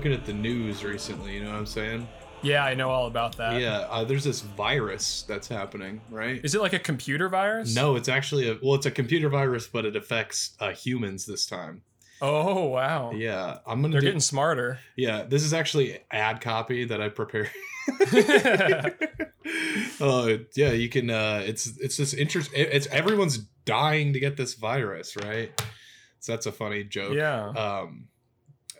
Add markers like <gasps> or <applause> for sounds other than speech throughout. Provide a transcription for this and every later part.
looking at the news recently. You know what I'm saying? Yeah, I know all about that. yeah. Uh, there's this virus that's happening, right? Is it like a computer virus? No, it's actually a well, it's a computer virus, but it affects uh, humans this time. Oh wow. Yeah, I'm gonna. They're do, getting smarter. Yeah, this is actually ad copy that I prepared. <laughs> Oh yeah, you can. uh It's it's this interest. It's everyone's dying to get this virus, right? So that's a funny joke. yeah. Um.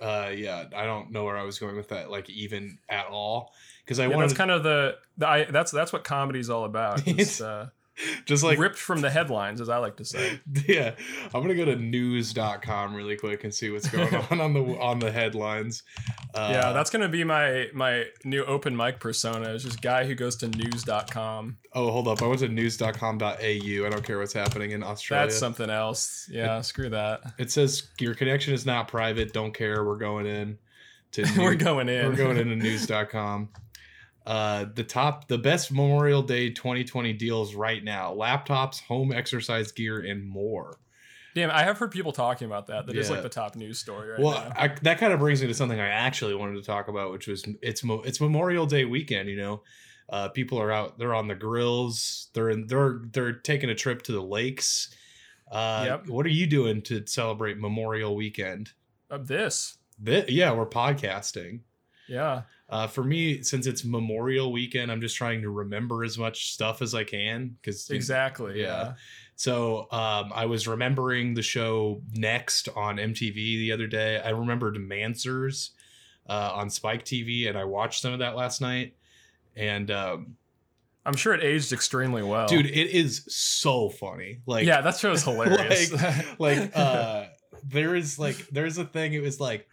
Uh. Yeah. I don't know where I was going with that, like even at all, because I yeah wanted that's kind of the, the I, that's that's what comedy's all about. <laughs> It's It's uh, <laughs> just like ripped from the headlines, as I like to say. <laughs> yeah i'm gonna go to news.com really quick and see what's <laughs> going on on the on the headlines uh, yeah, that's gonna be my my new open mic persona. Is just guy who goes to news.com. oh hold up i went to news.com.au i don't care what's happening in australia That's something else. Yeah, screw that. it says your connection is not private don't care we're going in to We're going in. we're going into news.com uh the top the best memorial day 2020 deals right now laptops home exercise gear and more Damn, I have heard people talking about that. That is Yeah. like the top news story right well, now. I, that kind of brings me to something I actually wanted to talk about, which was it's Mo- it's Memorial Day weekend. You know, uh, people are out, they're on the grills, they're in, they're they're taking a trip to the lakes. Uh, Yep. What are you doing to celebrate Memorial Weekend? Of this. Thi- yeah, we're podcasting. Yeah. Uh, for me, since it's Memorial Weekend, I'm just trying to remember as much stuff as I can because Exactly. Yeah. Yeah. So um, I was remembering the show Next on MTV the other day. I remembered Manswers uh, on Spike TV, and I watched some of that last night. And um, I'm sure it aged extremely well. dude, it is so funny. Like, yeah, that show is <laughs> hilarious. like <laughs> uh, there is like there's a thing. It was like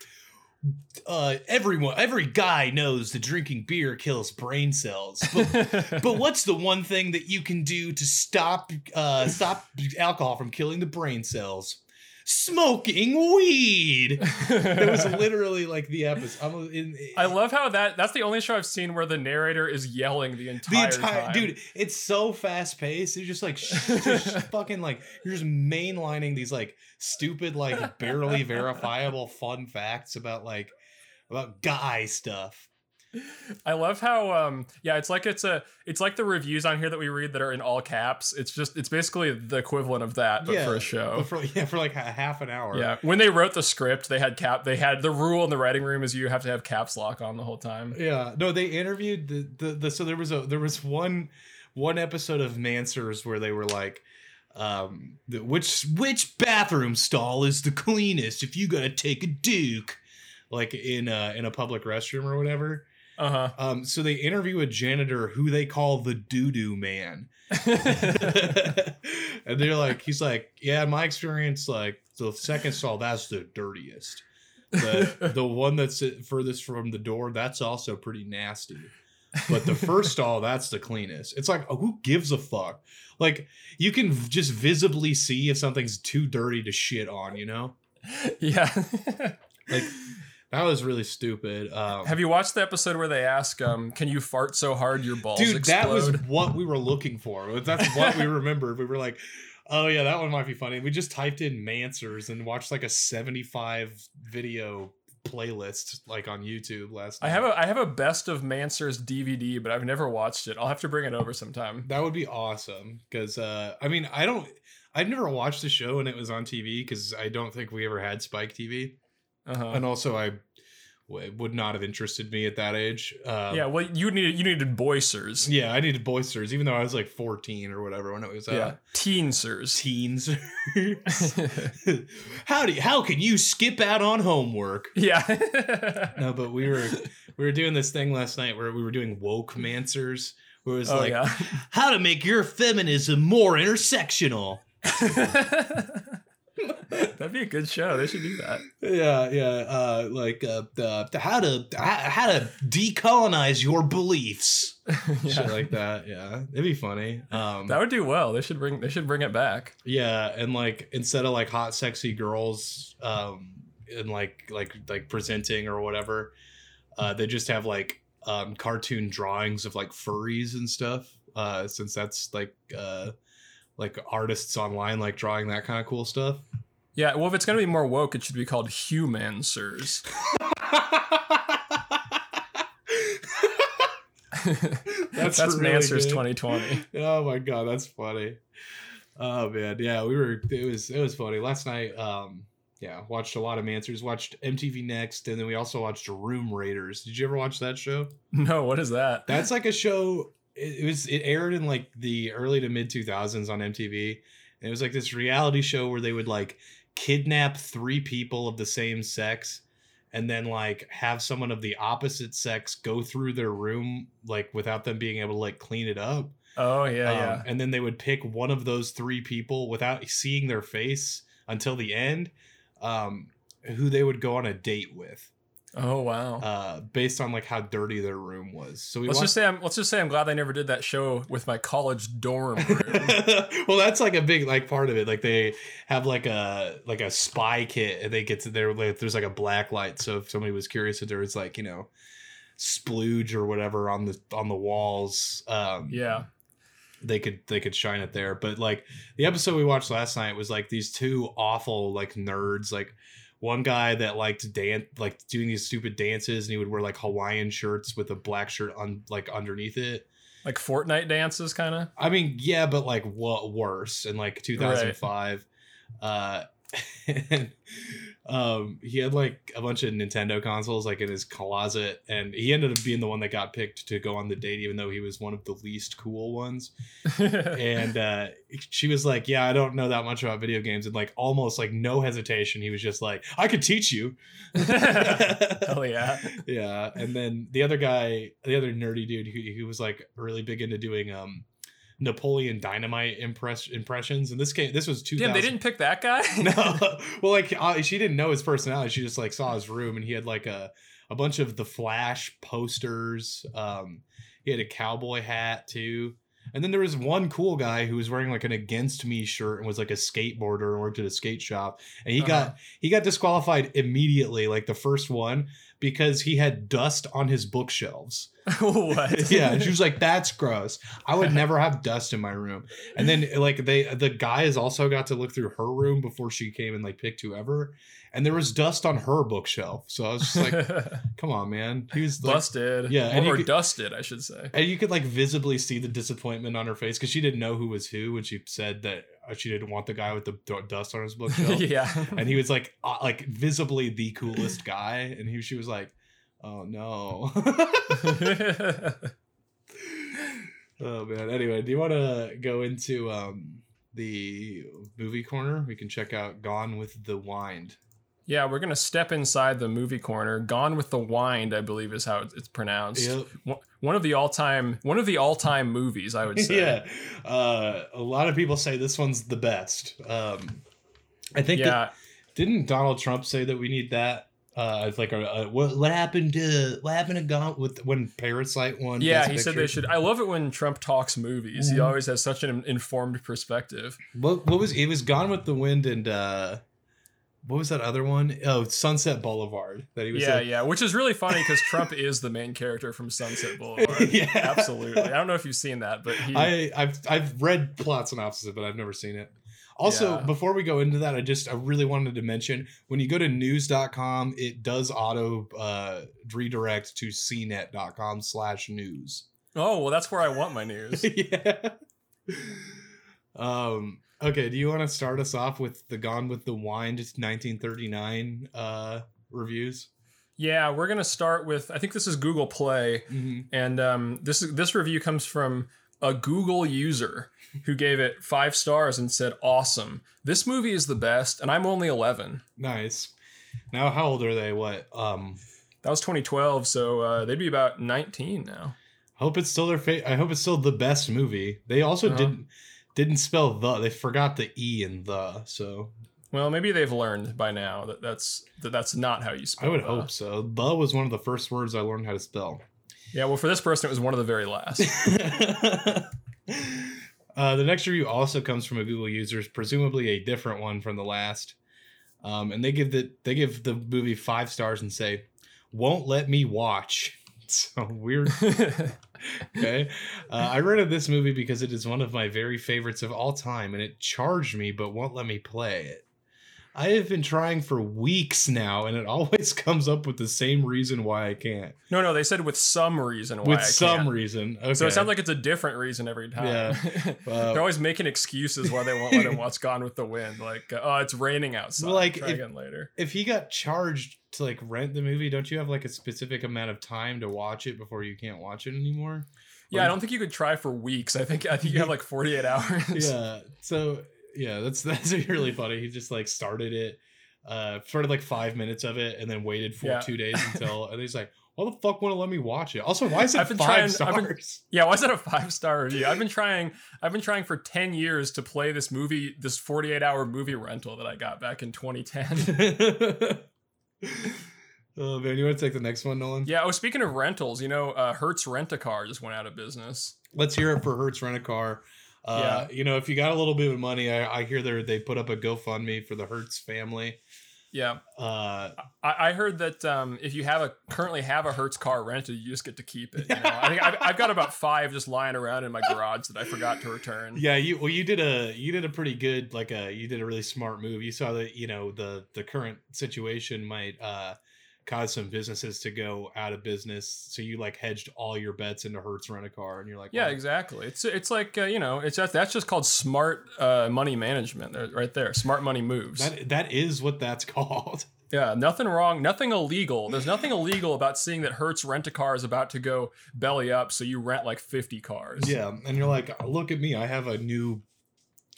uh, everyone, every guy knows that drinking beer kills brain cells, but <laughs> but what's the one thing that you can do to stop uh stop alcohol from killing the brain cells smoking weed. It was <laughs> literally like the episode. I'm in, I love how that that's the only show I've seen where the narrator is yelling the the entire, entire time. dude it's so fast paced it's just like just <laughs> fucking like you're just mainlining these like stupid like barely <laughs> verifiable fun facts about like about guy stuff I love how um yeah, it's like it's a it's like the reviews on here that we read that are in all caps. It's just it's basically the equivalent of that but for a show. for, <laughs> yeah for like a half an hour yeah, when they wrote the script, they had cap. They had the rule in the writing room is you have to have caps lock on the whole time. Yeah, no, they interviewed the, the the so there was a there was one one episode of Manswers where they were like, um, the, which which bathroom stall is the cleanest if you gotta take a duke, like in a in a public restroom or whatever. Uh huh. Um, so they interview a janitor who they call the doo doo man, <laughs> and they're like, he's like, yeah, in my experience, like the second stall that's the dirtiest. But <laughs> the one that's furthest from the door that's also pretty nasty. But the first stall that's the cleanest. It's like oh, who gives a fuck? Like you can just visibly see if something's too dirty to shit on. You know, <laughs> yeah. like that was really stupid. Um, have you watched the episode where they ask, um, "Can you fart so hard your balls dude explode?" that was what we were looking for that's what we <laughs> remembered we were like oh yeah that one might be funny we just typed in Manswers and watched like a 75 video playlist like on youtube last night. I have a I have a best of Manswers DVD, but I've never watched it. I'll have to bring it over sometime. that would be awesome because uh i mean i don't i've never watched the show when it was on tv because i don't think we ever had spike tv Uh-huh. and also i w- would not have interested me at that age um, yeah, well, you needed you needed boisters. yeah i needed boisters even though i was like 14 or whatever when it was uh, yeah, teensers. teens. how do you, how can you skip out on homework? yeah. <laughs> No, but we were we were doing this thing last night where we were doing woke Manswers, where it was oh like yeah. how to make your feminism more intersectional. <laughs> <laughs> That'd be a good show. They should do that. Yeah, yeah, uh, like uh, the, the how to how, how to decolonize your beliefs, <laughs> Yeah. shit like that. Yeah, it'd be funny. Um, That would do well. They should bring they should bring it back. Yeah, and like instead of like hot sexy girls um and like like like presenting or whatever, uh they just have like um cartoon drawings of like furries and stuff. Uh since that's like uh like artists online like drawing that kind of cool stuff. Yeah, well, if it's gonna be more woke, it should be called Humancers. <laughs> <laughs> that's that's really Manswers 2020. Oh my god, that's funny. Oh man, yeah, we were. It was it was funny last night. Um, yeah, watched a lot of Manswers. Watched MTV Next, and then we also watched Room Raiders. Did you ever watch that show? No, what is that? That's like a show. It, was it aired in like the early to mid two thousands on MTV. And it was like this reality show where they would like kidnap three people of the same sex and then like have someone of the opposite sex go through their room like without them being able to like clean it up. Oh yeah, um, yeah. And then they would pick one of those three people without seeing their face until the end, um, who they would go on a date with. Oh wow! Uh, based on like how dirty their room was. So we let's watched- just say I'm let's just say I'm glad they never did that show with my college dorm <laughs> room. well, that's like a big like part of it. Like they have like a like a spy kit, and they get to there. Like, there's like a black light, so if somebody was curious if there was like you know splooge or whatever on the on the walls, um, yeah, they could they could shine it there. But like the episode we watched last night was like these two awful like nerds like one guy that liked dance like doing these stupid dances and he would wear like hawaiian shirts with a black shirt on like underneath it. Like fortnite dances kind of i mean yeah but like what worse in like 2005 right. uh <laughs> and um he had like a bunch of nintendo consoles like in his closet and he ended up being the one that got picked to go on the date even though he was one of the least cool ones. <laughs> And uh she was like yeah i don't know that much about video games and like almost like no hesitation he was just like i could teach you. <laughs> Oh yeah. Yeah and then the other guy the other nerdy dude who, who was like really big into doing um Napoleon Dynamite impress impressions. And this came, this was two. Yeah, they didn't pick that guy. <laughs> no, <laughs> well, like uh, she didn't know his personality. She just like saw his room, and he had like a a bunch of the Flash posters. Um, he had a cowboy hat too. And then there was one cool guy who was wearing like an against me shirt and was like a skateboarder and worked at a skate shop. And he uh-huh. got he got disqualified immediately, like the first one, because he had dust on his bookshelves. <laughs> what? <laughs> yeah, she was like, "That's gross. I would never have dust in my room." And then like they the guys also got to look through her room before she came and like picked whoever, and there was dust on her bookshelf. So I was just like, <laughs> "Come on, man." He was like, busted. Yeah, or could, dusted, I should say. And you could like visibly see the disappointment on her face because she didn't know who was who when she said that she didn't want the guy with the dust on his <laughs> bookshelf. yeah, and he was like, uh, like visibly the coolest guy, and he she was like Oh no. <laughs> oh man. Anyway, do you want to go into um, the movie corner? We can check out Gone with the Wind. Yeah, we're gonna step inside the movie corner. Gone with the Wind, I believe, is how it's pronounced. Yep. One of the all-time, one of the all-time movies, I would <laughs> say. yeah, uh, a lot of people say this one's the best. Um, I think. Yeah. didn't Donald Trump say that we need that uh, it's like a, a, what, what happened to what happened to Gone with when Parasite won? Yeah, he picture? said they should. I love it when Trump talks movies. Mm-hmm. He always has such an informed perspective. What what was it was Gone with the Wind and uh, what was that other one? Oh, Sunset Boulevard. That he was. Yeah, yeah, which is really funny because Trump is the main character from Sunset <laughs> Boulevard. yeah, absolutely. I don't know if you've seen that, but he. I I've I've read plot synopsis, but I've never seen it. Also, yeah. before we go into that, I just I really wanted to mention when you go to news.com, it does auto uh, redirect to cnet.com slash news. Oh, well, that's where I want my news. <laughs> yeah. Um, okay, do you want to start us off with the Gone with the Wind 1939 uh, reviews? Yeah, we're gonna start with I think this is Google Play, mm-hmm. and um, this this review comes from a Google user who gave it five stars and said, "Awesome! This movie is the best." And I'm only 11. Nice. Now, how old are they? What? Um, that was 2012, so uh, they'd be about 19 now. Hope it's still their fa- I hope it's still the best movie. They also uh-huh. didn't didn't spell the. They forgot the e in the. So. Well, maybe they've learned by now that that's that that's not how you spell. I would the. hope so. The was one of the first words I learned how to spell. Yeah, well, for this person, it was one of the very last. <laughs> uh, the next review also comes from a Google user, presumably a different one from the last, um, and they give the they give the movie five stars and say, "Won't let me watch." <laughs> so weird. <laughs> okay. Uh, I rented this movie because it is one of my very favorites of all time and it charged me but won't let me play it. I have been trying for weeks now and it always <laughs> comes up with the same reason why I can't. no, no, they said with some reason why. with I some can't. reason. Okay. So it sounds like it's a different reason every time. Yeah. <laughs> Uh, They're always making excuses why they won't let him watch Gone with the Wind. Like, uh, oh, it's raining outside. Like, Try if- again later. if he got charged to like rent the movie, don't you have like a specific amount of time to watch it before you can't watch it anymore? Yeah, I don't think you could try for weeks. I think I think you have <laughs> like 48 hours. yeah. So yeah, that's <laughs> that's really funny. He just like started it, uh, started like five minutes of it, and then waited for Yeah. two days <laughs> until, and he's like, "Why the fuck want to let me watch it?" Also, why is it I've been five trying- I've been- stars? <laughs> Yeah, why is that a five star review? I've been trying. I've been trying for 10 years to play this movie, this 48 hour movie rental that I got back in 2010. oh man, you want to take the next one, Nolan? yeah. Oh, speaking of rentals, you know, uh, Hertz Rent a Car just went out of business. Let's hear it for Hertz Rent a Car. Uh, you know, if you got a little bit of money, I, I hear they they put up a GoFundMe for the Hertz family. Yeah, Uh, I, I heard that um, if you have a currently have a Hertz car rented, you just get to keep it. You know? I think I've, I've got about five just lying around in my garage that I forgot to return. Yeah, you well, you did a you did a pretty good like a you did a really smart move. You saw that you know the the current situation might uh cause some businesses to go out of business, so you like hedged all your bets into Hertz Rent a Car, and you're like, Yeah, exactly. It's it's like uh, you know, it's just, that's just called smart uh, money management, right there. Smart money moves. that that is what that's <laughs> called. yeah, nothing wrong, nothing illegal. There's nothing illegal about seeing that Hertz Rent a Car is about to go belly up, so you rent like 50 cars. Yeah, and you're like, look at me, I have a new,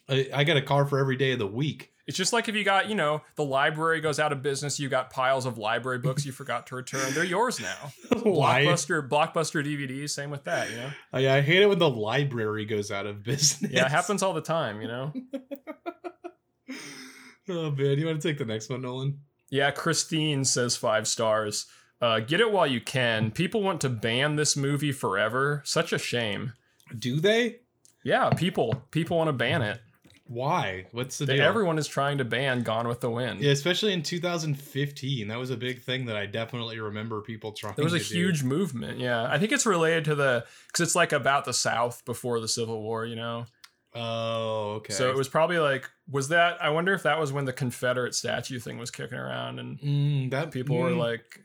I, I got a car for every day of the week. It's just like if you got, you know, the library goes out of business, you got piles of library books you forgot to return. They're yours now. <laughs> Blockbuster, blockbuster DVDs, same with that, you know. I, I hate it when the library goes out of business. Yeah, it happens all the time, you know. <laughs> oh man, you want to take the next one, Nolan? Yeah, Christine says five stars. Uh, get it while you can. People want to ban this movie forever. Such a shame. Do they? Yeah, people people want to ban it. Why? What's the deal? everyone is trying to ban Gone with the Wind. Yeah, especially in 2015, that was a big thing that I definitely remember people trying. There was a to do. huge movement. Yeah, I think it's related to the because it's like about the South before the Civil War. You know, Oh, okay. so it was probably like was that? I wonder if that was when the Confederate statue thing was kicking around and Mm, that people were mm, like.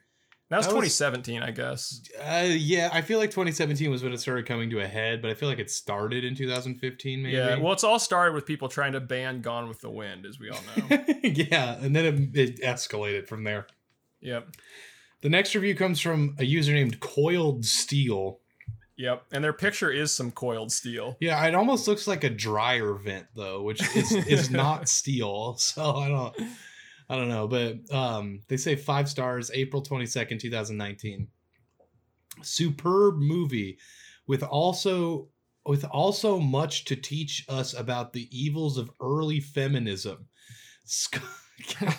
That was That was- 2017, I guess. Uh, yeah, I feel like 2017 was when it started coming to a head, but I feel like it started in 2015, maybe. Yeah, well, it's all started with people trying to ban Gone with the Wind, as we all know. <laughs> yeah, and then it, it escalated from there. yep. The next review comes from a user named Coiled Steel. Yep, and their picture is some coiled steel. Yeah, it almost looks like a dryer vent though, which is is <laughs> not steel. So I don't I don't know, but um they say 5 stars April 22nd, 2019. Superb movie with also with also much to teach us about the evils of early feminism. <laughs>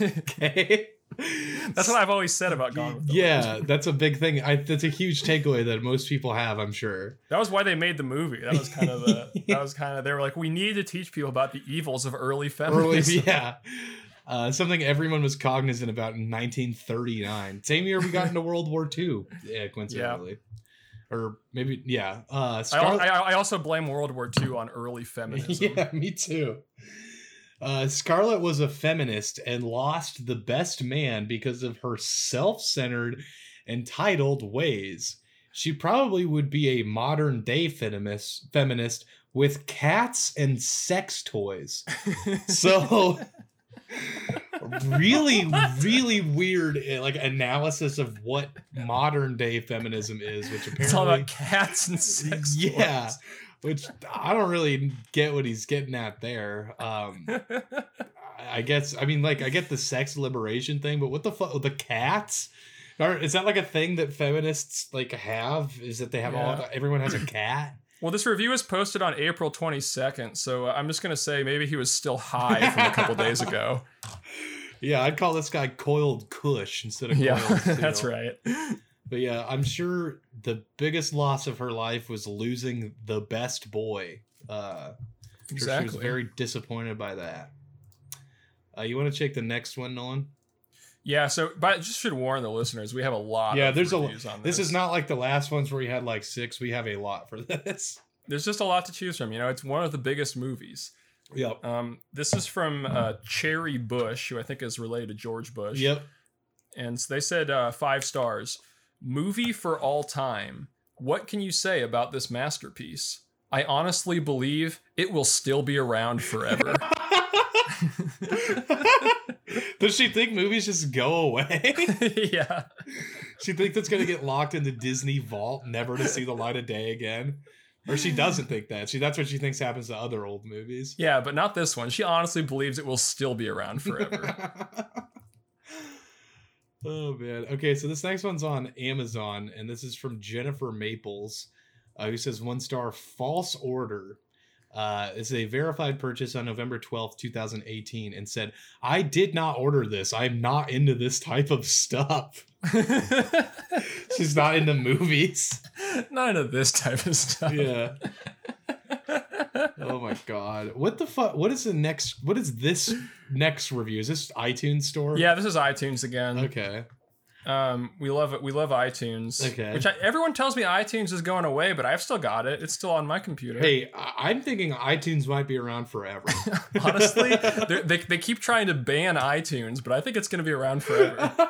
Okay. That's what I've always said about Gone with the Wind. Yeah, <laughs> that's a big thing. I, that's a huge takeaway that most people have, I'm sure. That was why they made the movie. That was kind of the. <laughs> That was kind of. They were like, we need to teach people about the evils of early Early, feminism. yeah. Uh, something everyone was cognizant about in 1939. Same year we got into <laughs> World War II, yeah, coincidentally. Or maybe, yeah. Uh, I, I, I also blame World War II on early <laughs> feminism. yeah, me too. Uh, Scarlett was a feminist and lost the best man because of her self centered, entitled ways. She probably would be a modern day feminist, feminist with cats and sex toys. <laughs> So, <laughs> really, really weird eh, like analysis of what modern day feminism is, which apparently it's all about cats and sex. <laughs> yeah, toys. which I don't really get what he's getting at there. Um, I- guess I mean like I get the sex liberation thing, but what the fuck the cats? Or is that like a thing that feminists like have? Is that they have all everyone has a cat? Well, this review was posted on April 22nd, so I'm just gonna say maybe he was still high from a couple days ago. <laughs> Yeah, I'd call this guy coiled Kush instead of Yeah, coiled <laughs> steel. that's right. But yeah, I'm sure the biggest loss of her life was losing the best boy. Uh, I'm sure she was very disappointed by that. Uh, you want to check the next one, Nolan? Yeah, so but just should warn the listeners, we have a lot. Yeah, of there's a on This is not like the last ones where we had like six. We have a lot for this. There's just a lot to choose from. You know, it's one of the biggest movies. Yep. Um, this is from uh, Cherry Bush, who I think is related to George Bush. Yep. And so they said uh, five stars. Movie for all time. What can you say about this masterpiece? I honestly believe it will still be around forever. <laughs> <laughs> <laughs> Does she think movies just go away? <laughs> <laughs> yeah. she thinks it's gonna get locked in the Disney vault, never to see the light of day again? Or she doesn't think that. She that's what she thinks happens to other old movies. Yeah, but not this one. She honestly believes it will still be around forever. <laughs> oh man. Okay, so this next one's on Amazon, and this is from Jennifer Maples, uh, who says one star false order. Uh, it's a verified purchase on November 12th, 2018, and said, I did not order this. I'm not into this type of stuff. <laughs> She's not into movies. not into this type of stuff. Yeah. oh my god. What the fuck? What is the next? What is this next review? Is this iTunes store? Yeah, this is iTunes again. Okay. Um, we love it. We love iTunes. Okay. Which I, everyone tells me iTunes is going away, but I've still got it. It's still on my computer. Hey, I- I'm thinking iTunes might be around forever. <laughs> Honestly, they they keep trying to ban iTunes, but I think it's going to be around forever. <laughs>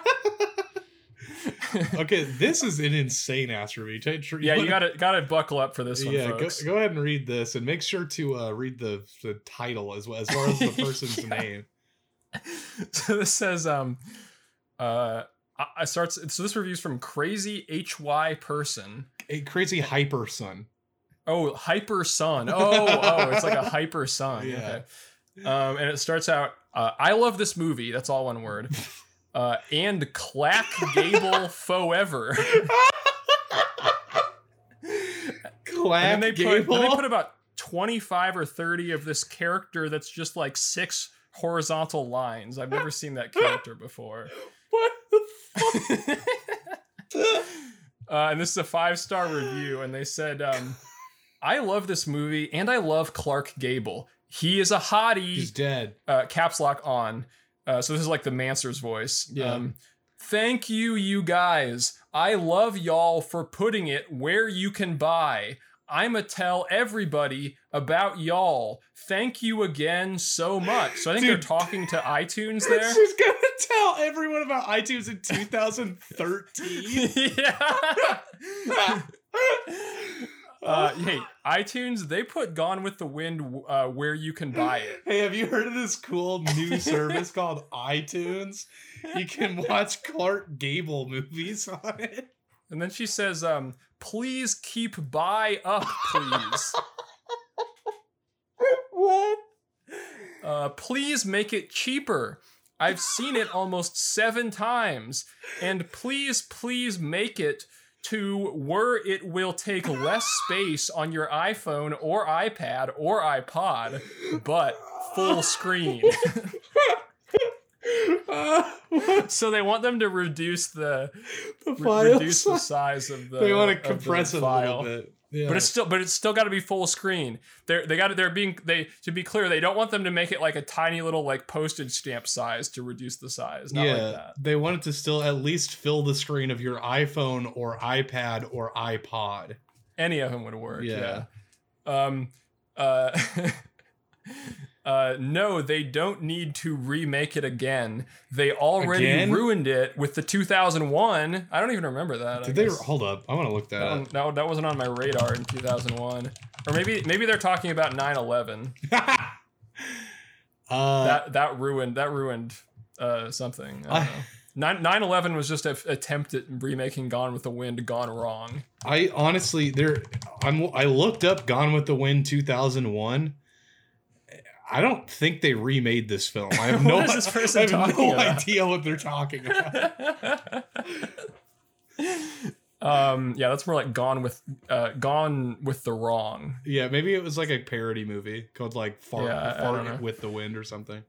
okay, this is an insane ass review. Yeah, you <laughs> gotta gotta buckle up for this one, yeah, go, folks. go ahead and read this, and make sure to uh, read the the title as well as far as the person's Yeah. name. so this says, um, uh, I, I starts. So this review's from Crazy HY Person. A crazy hyper son. Oh, Hyper Sun. Oh, oh, it's like a <laughs> Hyper Sun. Yeah. Okay. Um, and it starts out, uh, I love this movie. That's all one word. <laughs> Uh, and Clack Gable <laughs> Forever. Clack and they put, Gable. they put about 25 or 30 of this character that's just like six horizontal lines. I've never seen that character before. What the fuck? <laughs> Uh, and this is a five star review, and they said, um, "I love this movie, and I love Clark Gable. He is a hottie." He's dead. uh, caps lock on. Uh, so this is like the Mancer's voice. Yeah. Um, Thank you, you guys. I love y'all for putting it where you can buy. I'ma tell everybody about y'all. Thank you again so much. So I think Dude. they're talking to iTunes <laughs> there. She's gonna tell everyone about iTunes in <laughs> 2013. yeah. <laughs> Uh, hey, iTunes, they put Gone with the Wind uh, where you can buy it. Hey, have you heard of this cool new service called iTunes? You can watch Clark Gable movies on it. And then she says, um, please keep buy up, please. <laughs> What? Uh, please make it cheaper. I've seen it almost seven times. And please, please make it to where it will take less space on your iPhone or iPad or iPod, but full screen. <laughs> Uh, so they want them to reduce the the re- reduce the size of the they want to of the compress it a file. little bit. Yeah. But it's still, but it's still got to be full screen. They're they got to they're being they to be clear. They don't want them to make it like a tiny little like postage stamp size to reduce the size. Not yeah, like that. they want it to still at least fill the screen of your iPhone or iPad or iPod. Any of them would work. Yeah. Yeah. Um. Uh. <laughs> Uh, no, they don't need to remake it again. They already Again? ruined it with the 2001. I don't even remember that. Did they hold up? I want to look that That, one, that, that wasn't on my radar in 2001. Or maybe maybe they're talking about 9/11. <laughs> uh, that that ruined that ruined uh, something. I I- don't know. Nine 9/11 was just an attempt at remaking Gone with the Wind gone wrong. I honestly there I'm I looked up Gone with the Wind 2001. I don't think they remade this film. I have <laughs> no this person I have no about? idea what they're talking about. <laughs> um, yeah, that's more like Gone with uh, Gone with the Wrong. yeah, maybe it was like a parody movie called like Fart, Yeah, Fart with the Wind or something.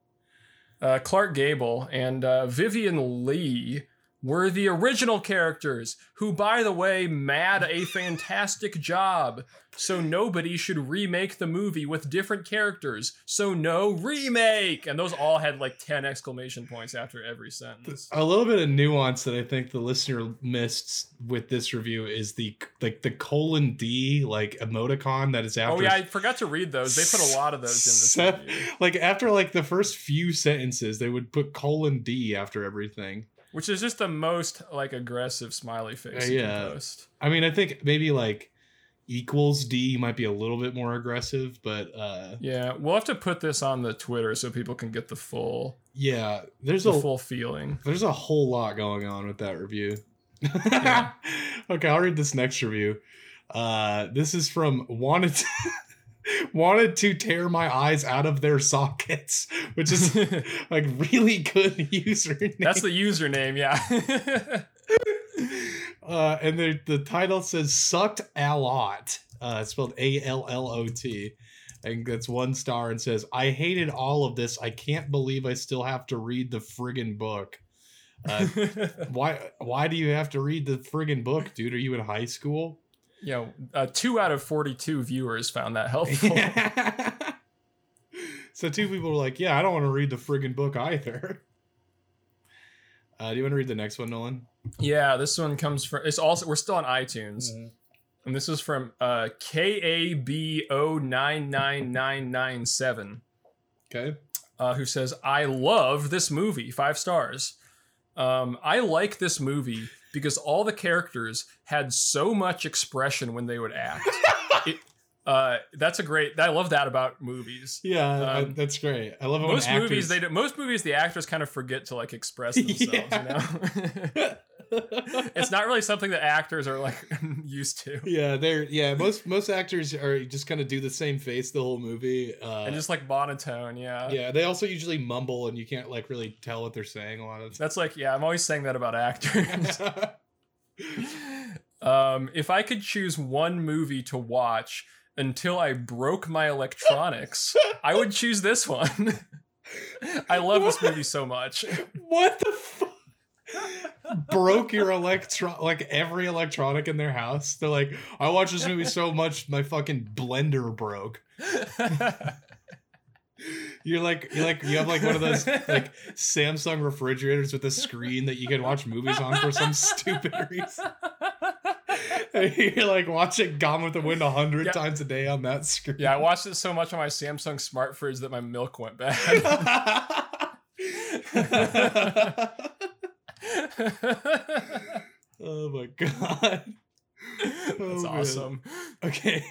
Uh, Clark Gable and uh, Vivien Leigh were the original characters, who, by the way, mad a fantastic job. So nobody should remake the movie with different characters. So no remake. And those all had like 10 exclamation points after every sentence. A little bit of nuance that I think the listener missed with this review is the like the colon D like emoticon that is oh, after. Oh yeah, I forgot to read those. They put a lot of those in this Se- review. like after like the first few sentences, they would put colon D after everything. Which is just the most like aggressive smiley face Uh, yeah. I mean, I think maybe like equals D might be a little bit more aggressive, but uh Yeah, we'll have to put this on the Twitter so people can get the full yeah, there's the a full feeling. there's a whole lot going on with that review. Yeah. <laughs> okay, I'll read this next review. Uh this is from wanted to, <laughs> wanted to tear my eyes out of their sockets, which is <laughs> like really good <laughs> username. That's the username, yeah. <laughs> uh, and the the title says "sucked a lot," uh, spelled A L L O T, and that's one star and says, "I hated all of this. I can't believe I still have to read the friggin' book. Uh, why? Why do you have to read the friggin' book, dude? Are you in high school?" You know, uh, two out of 42 viewers found that helpful. <laughs> so two people were like, "Yeah, I don't want to read the friggin' book either." Uh, do you want to read the next one, Nolan? Yeah, this one comes from. It's also we're still on iTunes, Mm-hmm. and this is from uh, KABO99997, Okay. uh, who says, "I love this movie, five stars. Um, I like this movie because all the characters had so much expression when they would act. <laughs> it, uh, that's a great. I love that about movies. Yeah, Um, that's great. I love it Most when movies, they do, most movies, the actors kind of forget to like express <laughs> themselves. Yeah. You know. <laughs> it's not really something that actors are like <laughs> used to yeah, they're yeah. Most most actors are just kind of do the same face the whole movie. Uh, and just like monotone yeah yeah, they also usually mumble, and you can't like really tell what they're saying a lot of that's like yeah i'm always saying that about actors <laughs> <laughs> um if i could choose one movie to watch until i broke my electronics i would choose this one i love this movie so much what the fuck? Broke your electron like every electronic in their house. They're like, I watched this movie so much, my fucking blender broke. You're like, you're like, you have like one of those like Samsung refrigerators with a screen that you can watch movies on for some stupid reason. You're like watching Gone with the Wind a hundred Yeah. times a day on that screen. yeah i watched it so much on my samsung smart fridge that my milk went bad <laughs> oh my god. <laughs> That's Oh, man. awesome. Okay,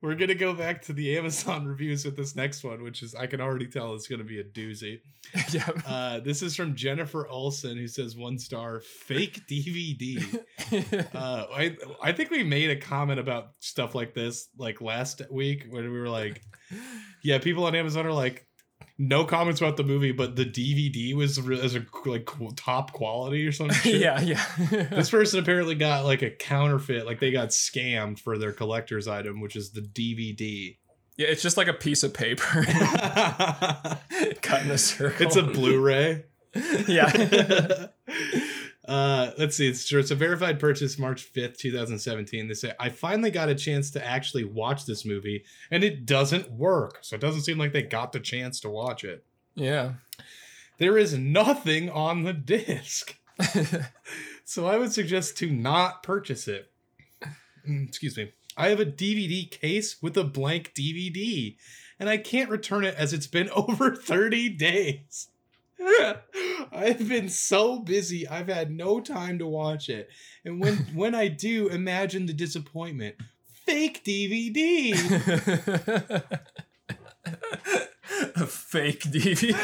we're gonna go back to the Amazon <laughs> reviews with this next one, which is I can already tell it's gonna be a doozy. <laughs> yeah. Uh, this is from Jennifer Olson, who says one star fake DVD. Uh, I I think we made a comment about stuff like this like last week when we were like, yeah, people on Amazon are like, no comments about the movie, but the DVD was as a like top quality or something. <laughs> yeah, yeah. <laughs> This person apparently got like a counterfeit, like they got scammed for their collector's item, which is the DVD. yeah, it's just like a piece of paper <laughs> cut in a circle. it's a Blu-ray. yeah. Uh, let's see. It's, it's a verified purchase, March 5th, 2017. They say, I finally got a chance to actually watch this movie, and it doesn't work. So it doesn't seem like they got the chance to watch it. yeah. There is nothing on the disc. <laughs> So I would suggest to not purchase it. Mm, Excuse me. I have a DVD case with a blank DVD, and I can't return it as it's been <laughs> over 30 days. <laughs> I've been so busy, I've had no time to watch it. And when <laughs> when I do, imagine the disappointment. Fake DVD. <laughs> a fake DVD.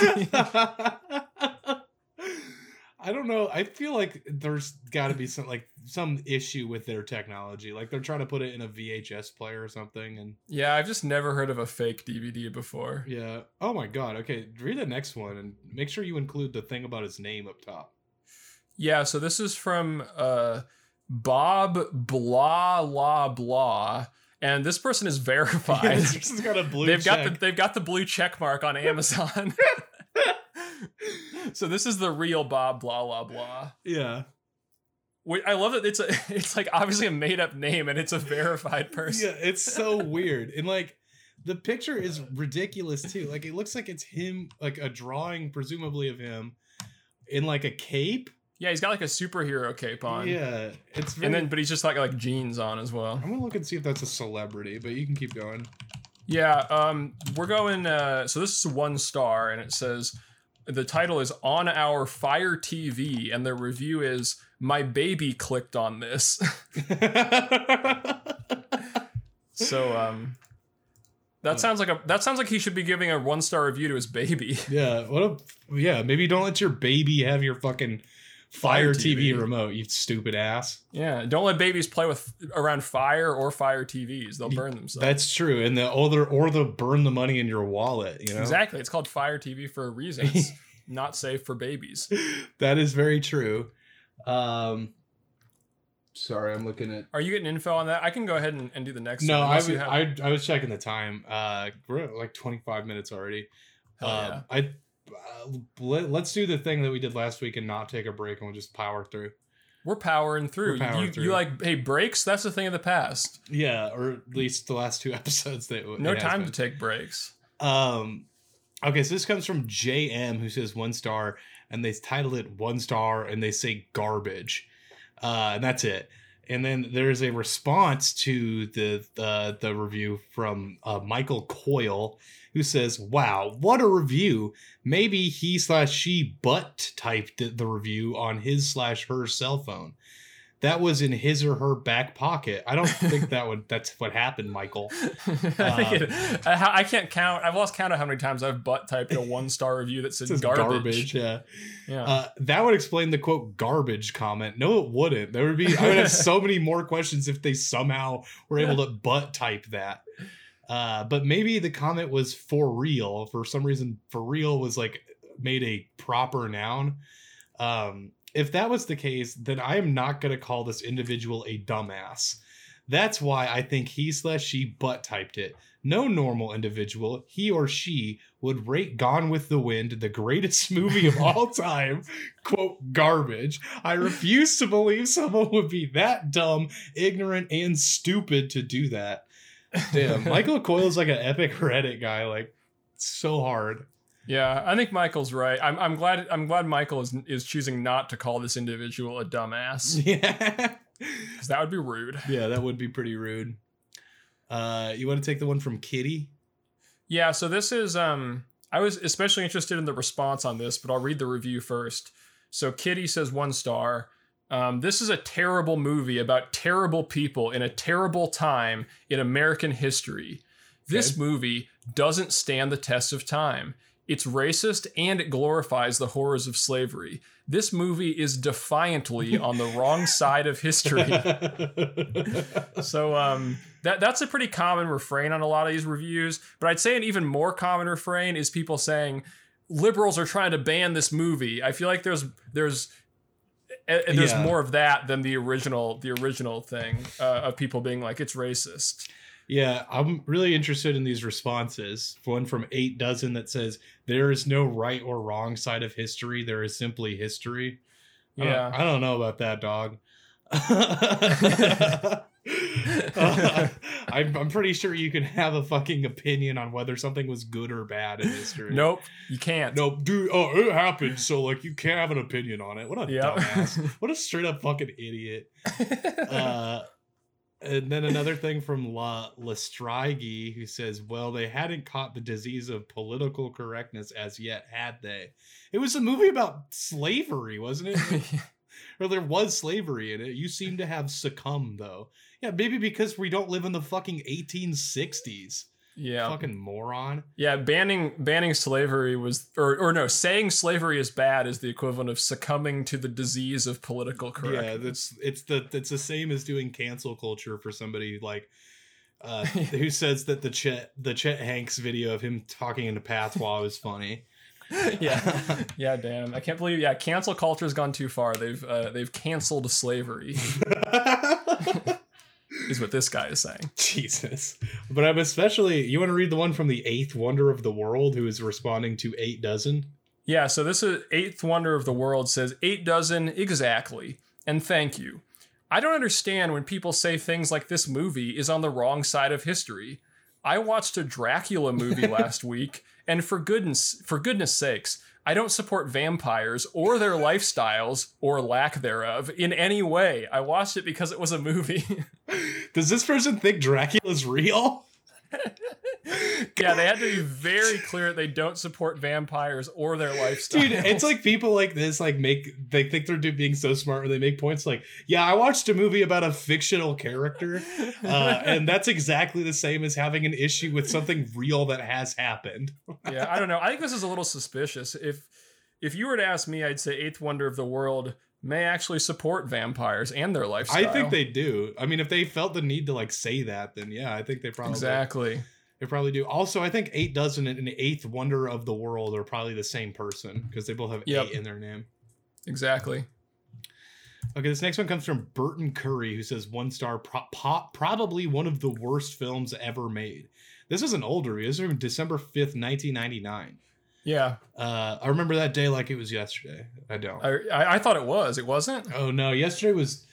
I don't know. I feel like there's got to be some like some issue with their technology. Like they're trying to put it in a VHS player or something. And yeah, I've just never heard of a fake DVD before. yeah. Oh my god. Okay, read the next one and make sure you include the thing about his name up top. Yeah, so this is from uh Bob blah blah blah. And this person is <laughs> verified. Yeah, this person's got a blue. they've got the they've got the blue check mark on <laughs> Amazon. <laughs> so this is the real Bob blah blah blah. yeah. I love that it's a <laughs> it's like obviously a made up name and it's a verified <laughs> person. Yeah, it's so weird. And like the picture is ridiculous too. Like it looks like it's him, like a drawing, presumably of him in like a cape. Yeah, he's got like a superhero cape on. Yeah, it's very, And then but he's just like like jeans on as well. I'm gonna look and see if that's a celebrity, but you can keep going. Yeah, um we're going uh so this is one star and it says the title is on our Fire TV and the review is my baby clicked on this. <laughs> so um that sounds like a that sounds like he should be giving a one star review to his baby. yeah, what a yeah. Maybe don't let your baby have your fucking Fire, Fire TV. TV. remote, you stupid ass. Yeah, don't let babies play with around fire or fire TVs. They'll burn themselves. That's true. And the other or the burn the money in your wallet. You know Exactly. It's called Fire TV for a reason. It's <laughs> not safe for babies. that is very true. Um, sorry, I'm looking at. Are you getting info on that? I can go ahead and, and do the next No, one. I, was- have- I I was checking the time. Uh, we're at like 25 minutes already. Hell Um, I uh, let, let's do the thing that we did last week and not take a break and we'll just power through. We're powering through. We're powering you, through. you like, hey, breaks? That's a thing of the past. Yeah, or at least the last two <laughs> episodes that No time been. to take breaks. Um, okay, so this comes from JM who says one star, and they title it one star, and they say garbage, uh, and that's it. And then there's a response to the the, the review from uh, Michael Coyle, who says, "Wow, what a review! Maybe he slash she butt typed the review on his slash her cell phone." That was in his or her back pocket. I don't think that would. <laughs> That's what happened, Michael. <laughs> I think it, I, I can't count. I've lost count of how many times I've butt typed a one star review that <laughs> said says garbage. Yeah. Yeah. Uh, that would explain the quote garbage comment. No, it wouldn't. There would be I would have so many more questions if they somehow were able to butt type that. Uh, but maybe the comment was for real. For some reason, for real was like made a proper noun. Um, if that was the case, then I am not going to call this individual a dumbass. That's why I think he slash she butt typed it. No normal individual, he or she, would rate Gone with the Wind the greatest <laughs> movie of all <laughs> time, quote, garbage. I refuse to believe someone would be that dumb, ignorant, and stupid to do that. Damn, Michael Coyle's like an epic Reddit guy, like, so hard. yeah, I think Michael's right. I'm, I'm glad. I'm glad Michael is is choosing not to call this individual a dumbass <laughs> Yeah. because that would be rude. yeah, that would be pretty rude. Uh, you want to take the one from Kitty? Yeah, so this is um I was especially interested in the response on this, but I'll read the review first. So Kitty says one star. Um, this is a terrible movie about terrible people in a terrible time in American history. This Okay. movie doesn't stand the test of time. It's racist and it glorifies the horrors of slavery. This movie is defiantly on the wrong <laughs> side of history. <laughs> So um, that that's a pretty common refrain on a lot of these reviews. But I'd say an even more common refrain is people saying liberals are trying to ban this movie. I feel like there's there's eh, eh, there's Yeah. more of that than the original the original thing uh, of people being like it's racist. Yeah, I'm really interested in these responses. One from eight dozen that says there is no right or wrong side of history. There is simply history. I don't- Yeah. I don't, know about that, dog. Uh, I'm, I'm pretty sure you can have a fucking opinion on whether something was good or bad in history. Nope, you can't. Nope, dude. Oh, it happened. So, like, you can't have an opinion on it. What a Yeah. dumbass. <laughs> What a straight up fucking idiot. <laughs> Uh, and then another thing from La Lestrigi who says, "Well, they hadn't caught the disease of political correctness as yet, had they? It was a movie about slavery, wasn't it? <laughs> or there was slavery in it. You seem to have succumbed, though. Yeah, maybe because we don't live in the fucking 1860s. yeah. Fucking moron. Yeah, banning banning slavery was or or no, saying slavery is bad is the equivalent of succumbing to the disease of political correctness. Yeah, that's it's the it's the same as doing cancel culture for somebody like uh <laughs> who says that the Chet the Chet Hanks video of him talking into patois was funny. <laughs> yeah, <laughs> yeah, damn. I can't believe. Yeah, cancel culture's gone too far. They've uh, they've canceled slavery. <laughs> is what this guy is saying. Jesus. But I'm especially you want to read the one from the eighth wonder of the world who is responding to eight dozen? Yeah, so this is eighth wonder of the world says eight dozen exactly. and thank you. I don't understand when people say things like this movie is on the wrong side of history. I watched a Dracula movie last week, and for goodness for goodness sakes, I don't support vampires or their <laughs> lifestyles or lack thereof in any way. I watched it because it was a movie. <laughs> Does this person think Dracula's real? <laughs> yeah, they had to be very clear that they don't support vampires or their lifestyle. Dude, it's like people like this like make they think they're being so smart when they make points like, yeah, I watched a movie about a fictional character, uh, and that's exactly the same as having an issue with something real that has happened. <laughs> yeah, I don't know. I think this is a little suspicious. If if you were to ask me, I'd say Eighth Wonder of the World may actually support vampires and their lifestyle. I think they do. I mean, if they felt the need to like say that, then yeah, I think they probably exactly. They probably do. Also, I think Eight Dozen and Eighth Wonder of the World are probably the same person because they both have Yep. eight in their name. Exactly. Okay, this next one comes from Burton Curry, who says one star, pro- po- probably one of the worst films ever made. This is an older. This is from December 5th, 1999. Yeah, Uh, I remember that day like it was yesterday. I don't. I, I I thought it was. It wasn't. oh, no. Yesterday was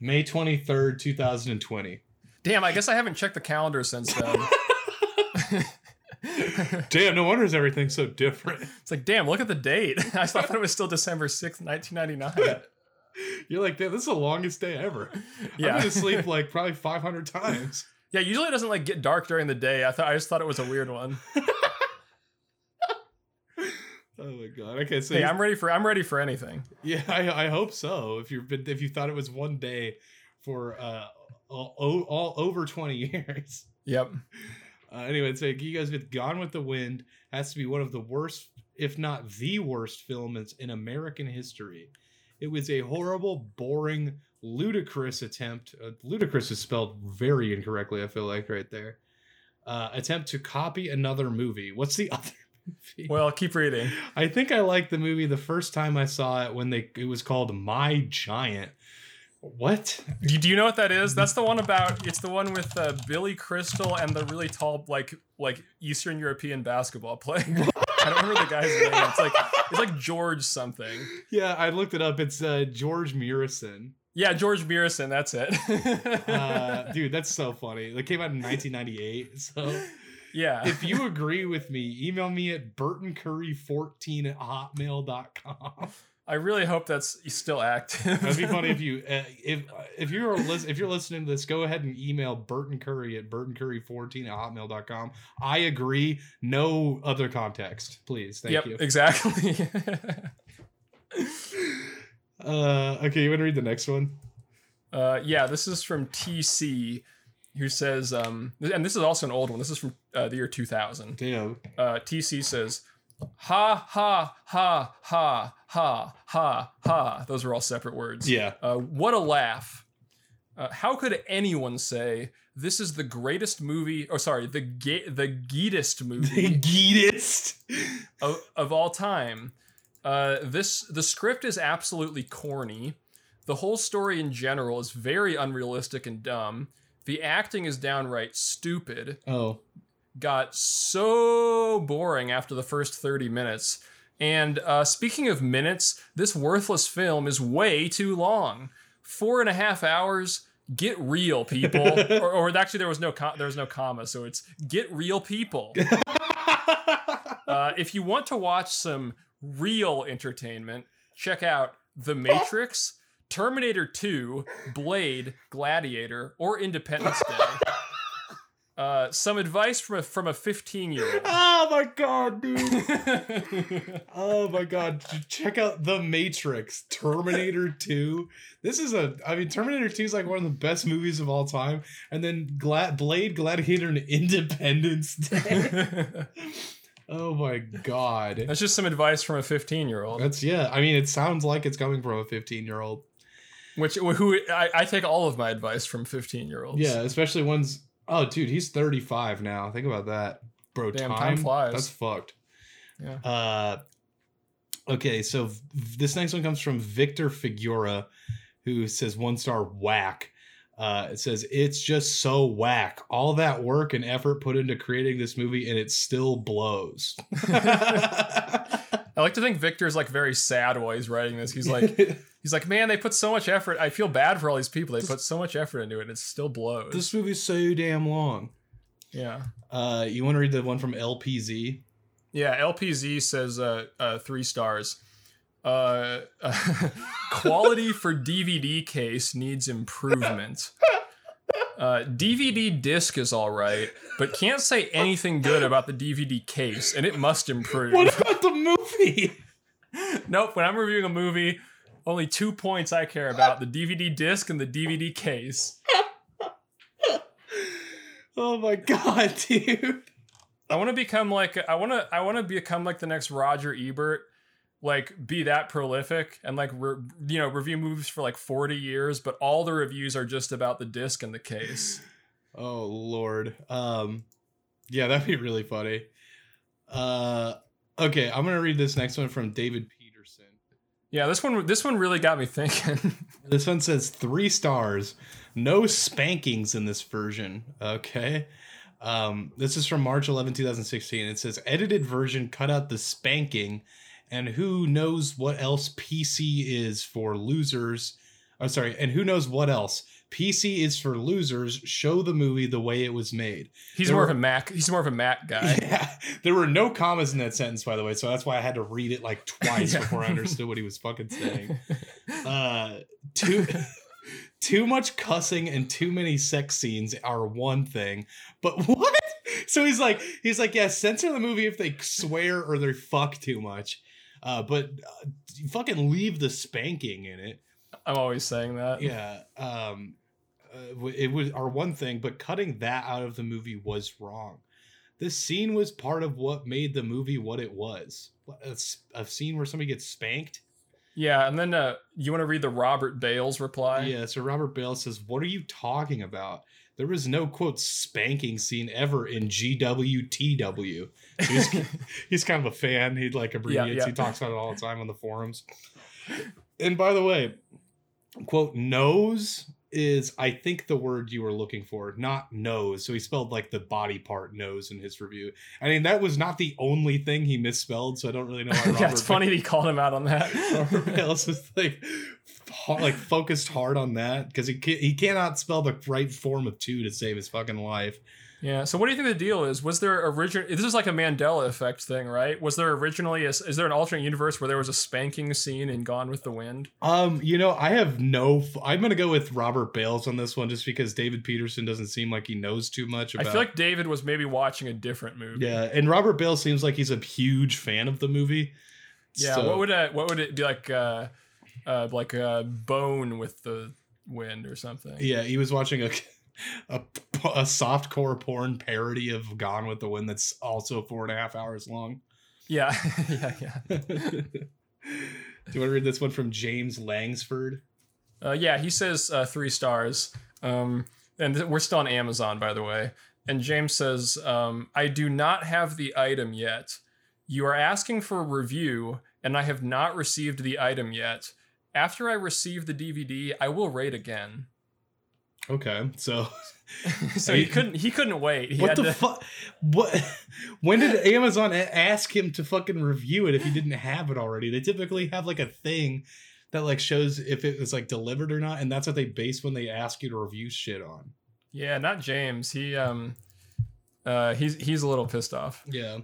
May 23rd, 2020. Damn. I guess I haven't checked the calendar since then. <laughs> <laughs> Damn, no wonder is everything so different. it's like, damn. Look at the date. <laughs> I thought it was still December sixth, nineteen ninety nine. <laughs> You're like, damn, this is the longest day ever. I'm Yeah. going to sleep like probably 500 times. Yeah. Usually it doesn't like get dark during the day. I thought I just thought it was a weird one. Oh my god. Okay, so Hey, I'm ready for I'm ready for anything. Yeah, I, I hope so. If you've been, if you thought it was one day for uh all, all, all over twenty years. Yep. Uh, anyway, so you guys with Gone with the Wind has to be one of the worst, if not the worst, films in American history. It was a horrible, boring, ludicrous attempt. Uh, ludicrous is spelled very incorrectly. I feel like right there. Uh, attempt to copy another movie. What's the <laughs> other movie? Well, keep reading. I think I liked the movie the first time I saw it when they it was called My Giant. What? Do, do you know what that is? That's the one about. It's the one with uh, Billy Crystal and the really tall, like like Eastern European basketball player. <laughs> I don't remember the guy's name. It's like it's like George something. Yeah, I looked it up. It's uh, George Muresan. Yeah, George Beerson. That's it. Uh, <laughs> dude, that's so funny. It came out in 1998. So yeah. if you agree with me, email me at burtoncurry14 at hotmail.com. I really hope that's still active. That'd be funny if <laughs> you uh, if if you're lis- if you're listening to this, go ahead and email Burton Curry at burtoncurry14 at hotmail.com. I agree. No other context, please. Thank yep, you. exactly. <laughs> Uh, okay, you want to read the next one? uh, yeah, this is from TC, who says, um, and this is also an old one. This is from uh, the year 2000. Damn. uh, TC says, ha ha ha ha ha ha ha. Those are all separate words. Yeah. Uh, what a laugh. Uh, how could anyone say this is the greatest movie? Oh, sorry, the ga- the geetest movie, The geetest. of, of all time? Uh, this the script is absolutely corny. The whole story in general is very unrealistic and dumb. The acting is downright stupid Oh. Got so boring after the first 30 minutes. And uh, speaking of minutes, this worthless film is way too long. Four and a half hours. Get real, people. <laughs> or, or actually, there was no com- there was no comma, so it's get real, people. <laughs> Uh, if you want to watch some real entertainment, check out The Matrix, Terminator 2, Blade, Gladiator, or Independence Day. Uh, some advice from a from a 15 year old. <laughs> oh my god, dude. <laughs> Oh my god. Check out The Matrix, Terminator <laughs> 2. This is a I mean Terminator 2 is like one of the best movies of all time. And then Blade, Gladiator, and Independence Day. oh my god. That's just some advice from a 15 year old. That's yeah. I mean, it sounds like it's coming from a 15 year old. Which who I, I take all of my advice from 15 year olds. Yeah, especially ones. Oh, dude, he's 35 now. Think about that, bro. Damn, time, time flies. That's fucked. Yeah. Uh, okay, so v- this next one comes from Victor Figura, who says one star whack. Uh, it says it's just so whack. All that work and effort put into creating this movie, and it still blows. <laughs> I like to think Victor's like very sad while he's writing this. He's like, <laughs> he's like, man, they put so much effort. I feel bad for all these people. They put so much effort into it, and it still blows. this movie's so damn long. yeah, Uh, you want to read the one from LPZ? yeah. LPZ says uh, uh three stars. Uh, <laughs> quality for DVD case needs improvement. Uh, DVD disc is all right, but can't say anything good about the DVD case, and it must improve. What about the movie? <laughs> Nope, when I'm reviewing a movie, only two points I care about the DVD disc and the DVD case. <laughs> Oh my god, <laughs> dude. I want to become like I want to I want to become like the next Roger Ebert, like be that prolific and like re- you know review movies for like 40 years, but all the reviews are just about the disc and the case. Oh lord. Um yeah, that'd be really funny. Uh okay, I'm going to read this next one from David Peterson. Yeah, this one this one really got me thinking. <laughs> This one says 3 stars. No spankings in this version. Okay. Um this is from March 11, 2016. It says edited version cut out the spanking and who knows what else PC is for losers. I'm sorry, and who knows what else? PC is for losers. Show the movie the way it was made. he's There more were- of a Mac. He's more of a Mac guy. <laughs> Yeah, there were no commas in that sentence, by the way, so that's why I had to read it like twice <laughs> Yeah. before I understood what he was fucking saying. <laughs> Uh, too, too much cussing and too many sex scenes are one thing, but what? So he's like, he's like, yeah, censor the movie if they swear or they fuck too much, uh, but uh, fucking leave the spanking in it I'm always saying that. yeah um uh, it was our one thing but cutting that out of the movie was wrong. This scene was part of what made the movie what it was. A, a, scene where somebody gets spanked? Yeah, and then uh, you want to read the Robert Bales reply? yeah so robert bale says what are you talking about? There was no quote spanking scene ever in gwtw he's, <laughs> he's kind of a fan. He like abbreviates. Yeah. he talks about it all the time on the forums. And by the way quote nose is i think the word you were looking for not nose so he spelled like the body part nose in his review i mean that was not the only thing he misspelled so i don't really know why <laughs> yeah, it's funny he called him out on that. <laughs> Robert Bales was like, like focused hard on that because he can, he cannot spell the right form of two to save his fucking life. Yeah. So what do you think the deal is? Was there original? This is like a Mandela effect thing, right? Was there originally? A, is there an alternate universe where there was a spanking scene in Gone with the Wind? Um, you know, I have no. F- I'm gonna go with Robert Bales on this one just because David Peterson doesn't seem like he knows too much about. I feel like David was maybe watching a different movie. yeah, and Robert Bales seems like he's a huge fan of the movie. Yeah. So- What would it? What would it be like? Uh, uh, like a bone with the wind or something. Yeah, he was watching a a, <laughs> a soft core porn parody of Gone with the Wind that's also four and a half hours long. Yeah. <laughs> yeah. Yeah. <laughs> Do you want to read this one from James Langsford? Uh, yeah, he says uh, three stars. Um, and th- we're still on Amazon, by the way. And James says, um, I do not have the item yet. You are asking for a review, and I have not received the item yet. After I receive the DVD, I will rate again. Okay, so <laughs> so he couldn't. He couldn't wait. He what the to, fuck? What? <laughs> When did Amazon ask him to fucking review it if he didn't have it already? They typically have like a thing that like shows if it was like delivered or not, and that's what they base when they ask you to review shit on. Yeah, not James. He um, uh, he's he's a little pissed off. Yeah.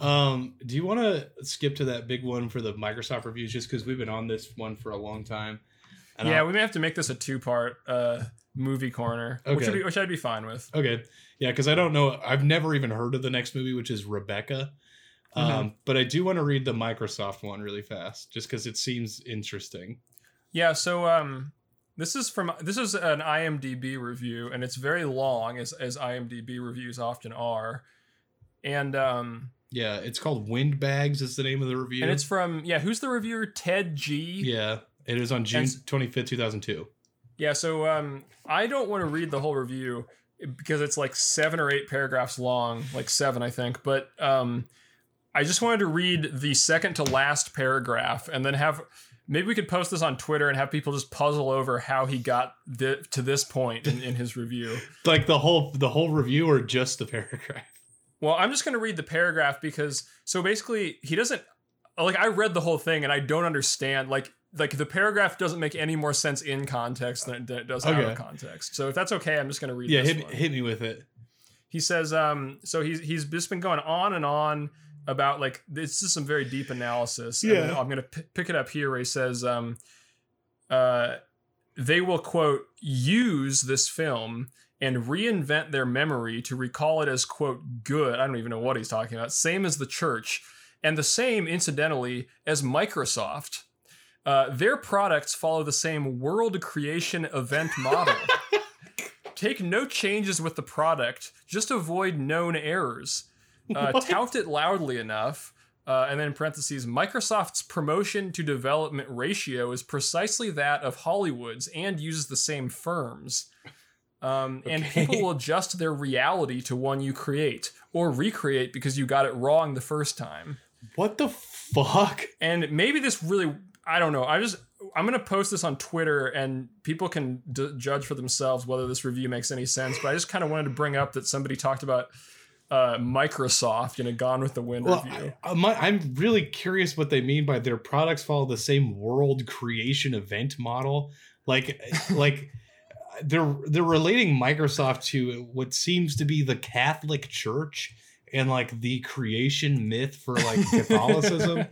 Um, do you want to skip to that big one for the Microsoft reviews just because we've been on this one for a long time? And yeah, I'll- we may have to make this a two part uh movie corner, which Okay. would be, which I'd be fine with. Okay. Yeah, because I don't know. I've never even heard of the next movie, which is Rebecca. Um, but I do want to read the Microsoft one really fast, just because it seems interesting. Yeah, so um this is from this is an IMDb review and it's very long as as IMDb reviews often are. And um Yeah, it's called Windbags. Is the name of the review? and it's from yeah, who's the reviewer? Ted G. yeah, it is on June twenty fifth, two thousand two. Yeah, so um I don't want to read the whole review because it's like 7 or 8 paragraphs long, like 7 I think, but um I just wanted to read the second to last paragraph and then have maybe we could post this on Twitter and have people just puzzle over how he got th- to this point in, in his review. <laughs> Like the whole the whole review or just the paragraph? Well, I'm just going to read the paragraph because so basically he doesn't like I read the whole thing and I don't understand like like the paragraph doesn't make any more sense in context than it, than it does out of context. So if that's okay, I'm just gonna read. Yeah, this hit, hit me with it. He says, um, so he's he's just been going on and on about like this is some very deep analysis. and Yeah. I'm gonna p- pick it up here where he says, um, uh, they will quote use this film and reinvent their memory to recall it as quote good. I don't even know what he's talking about. Same as the church, and the same, incidentally, as Microsoft. Uh, their products follow the same world creation event model. <laughs> Take no changes with the product, just avoid known errors. Uh, tout it loudly enough. Uh, and then in parentheses, Microsoft's promotion to development ratio is precisely that of Hollywood's and uses the same firms. Um, And people will adjust their reality to one you create or recreate because you got it wrong the first time. What the fuck? And maybe this really, I don't know. I just, I'm going to post this on Twitter and people can d- judge for themselves whether this review makes any sense. But I just kind of wanted to bring up that somebody talked about uh, Microsoft in a Gone with the Wind Well, review. I, I'm, I'm really curious what they mean by their products follow the same world creation event model. Like, <laughs> like they're they're relating Microsoft to what seems to be the Catholic Church and like the creation myth for like <laughs> Catholicism.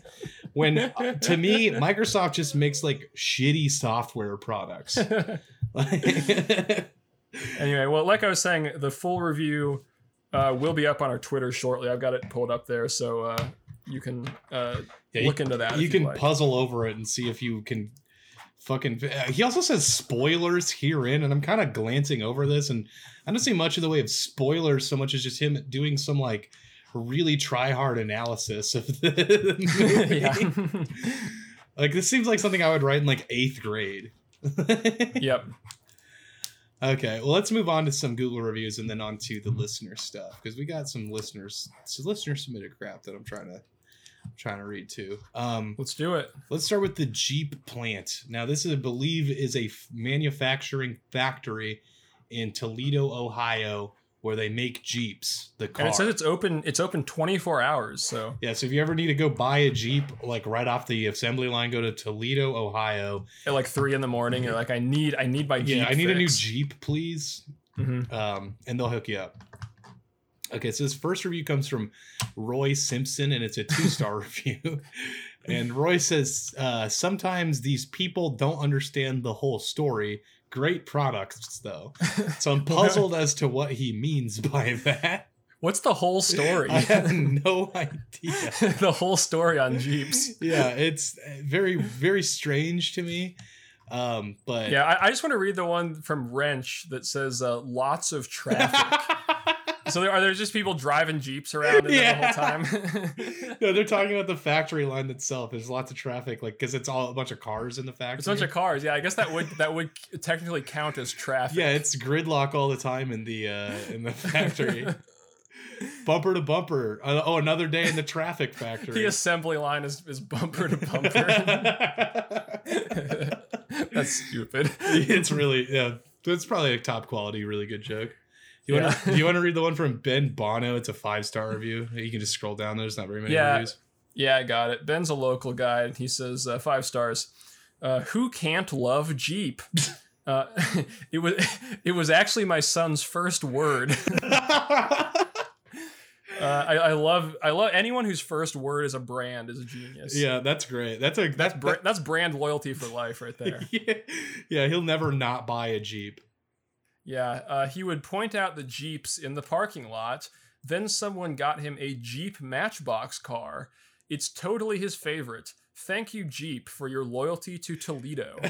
When uh, to me, <laughs> Microsoft just makes like shitty software products. <laughs> <laughs> anyway, well, like I was saying, the full review uh, will be up on our Twitter shortly. I've got it pulled up there, so uh, you can uh, Yeah, look into that. you can like. puzzle over it and see if you can fucking uh, he also says spoilers herein and i'm kind of glancing over this and i don't see much of the way of spoilers so much as just him doing some like really try hard analysis of the <laughs> movie. yeah. like this seems like something i would write in like eighth grade <laughs> yep. okay well let's move on to some google reviews and then on to the listener stuff because we got some listeners so listener submitted crap that i'm trying to I'm trying to read too um Let's do it. Let's start with the Jeep plant. Now, this is, I believe, is a f- manufacturing factory in Toledo, Ohio, where they make Jeeps. The car. And it says it's open. It's open 24 hours. So yeah. So if you ever need to go buy a Jeep, like right off the assembly line, go to Toledo, Ohio. at like three in the morning, you're like, I need, I need my Jeep. yeah, I need a new. Jeep, please. Mhm. um, and they'll hook you up. Okay, so this first review comes from Roy Simpson, and it's a two star <laughs> review. And Roy says, uh, Sometimes these people don't understand the whole story. Great products, though. <laughs> So I'm puzzled as to what he means by that. What's the whole story? I have <laughs> no idea. <laughs> the whole story on Jeeps. Yeah, it's very, very strange to me. Um, but Yeah, I, I just want to read the one from Wrench that says uh, lots of traffic. So there are there just people driving Jeeps around there the whole <laughs> time? <laughs> no, they're talking about the factory line itself. There's lots of traffic, like because it's all a bunch of cars in the factory. It's a bunch of cars. Yeah, I guess that would that would <laughs> technically count as traffic. yeah, it's gridlock all the time in the uh, in the factory, bumper to bumper. Uh, oh, another day in the traffic factory. the assembly line is, is bumper to bumper. That's stupid. it's really yeah. It's probably a top quality, really good joke. You want to Yeah. do <laughs> you want to <laughs> read the one from Ben Bono? It's a five star review. You can just scroll down. There's not very many Yeah. reviews. Yeah, I got it. Ben's a local guy. and He says uh, five stars. Uh, who can't love Jeep? <laughs> Uh, it was it was actually my son's first word. Uh, I, I love I love anyone whose first word is a brand is a genius. yeah, that's great. That's a that's that's brand loyalty for life right there. yeah, yeah, he'll never not buy a Jeep. Yeah, uh, he would point out the Jeeps in the parking lot. Then someone got him a Jeep Matchbox car. It's totally his favorite. Thank you, Jeep, for your loyalty to Toledo. <laughs>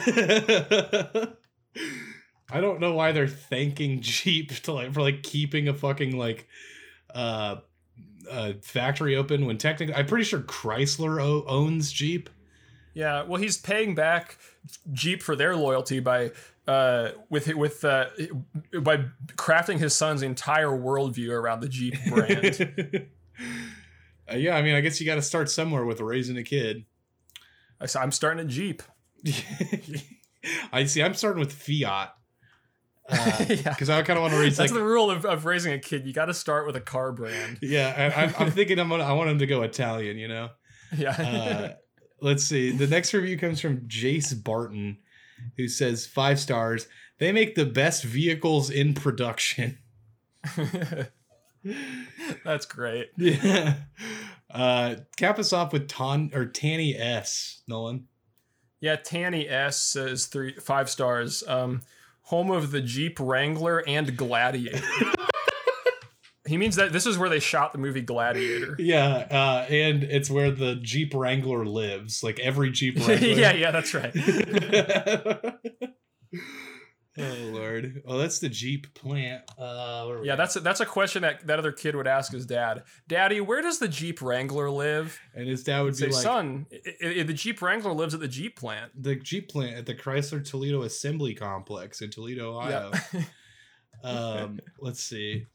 I don't know why they're thanking Jeep to like for like keeping a fucking like uh uh factory open when technically I'm pretty sure Chrysler o- owns Jeep. Yeah, well, he's paying back Jeep for their loyalty by uh, with with uh, by crafting his son's entire worldview around the Jeep <laughs> brand. Uh, yeah, I mean, I guess you got to start somewhere with raising a kid. I I'm starting a Jeep. <laughs> I see. I'm starting with Fiat <laughs> yeah. because I kind of want to raise That's like the rule of, of raising a kid. You got to start with a car brand. yeah. I, I'm, I'm thinking I'm gonna I want him to go Italian. You know. Yeah. Let's see. The next review comes from Jace Barton, who says five stars. They make the best vehicles in production. <laughs> That's great. Yeah. Uh, cap us off with Ton or Tanny S. Nolan. Yeah, Tanny S says three five stars. Um, home of the Jeep Wrangler and Gladiator. He means that this is where they shot the movie Gladiator. <laughs> Yeah, uh, and it's where the Jeep Wrangler lives. Like every Jeep <laughs> Wrangler. yeah, yeah, that's right. <laughs> oh lord. Oh, that's the Jeep plant. Uh, where are we Yeah, that's a, that's a question that that other kid would ask his dad. Daddy, where does the Jeep Wrangler live? and his dad would Say, be like, son, i i the Jeep Wrangler lives at the Jeep plant. the Jeep plant at the Chrysler Toledo Assembly Complex in Toledo, Ohio. um, let's see.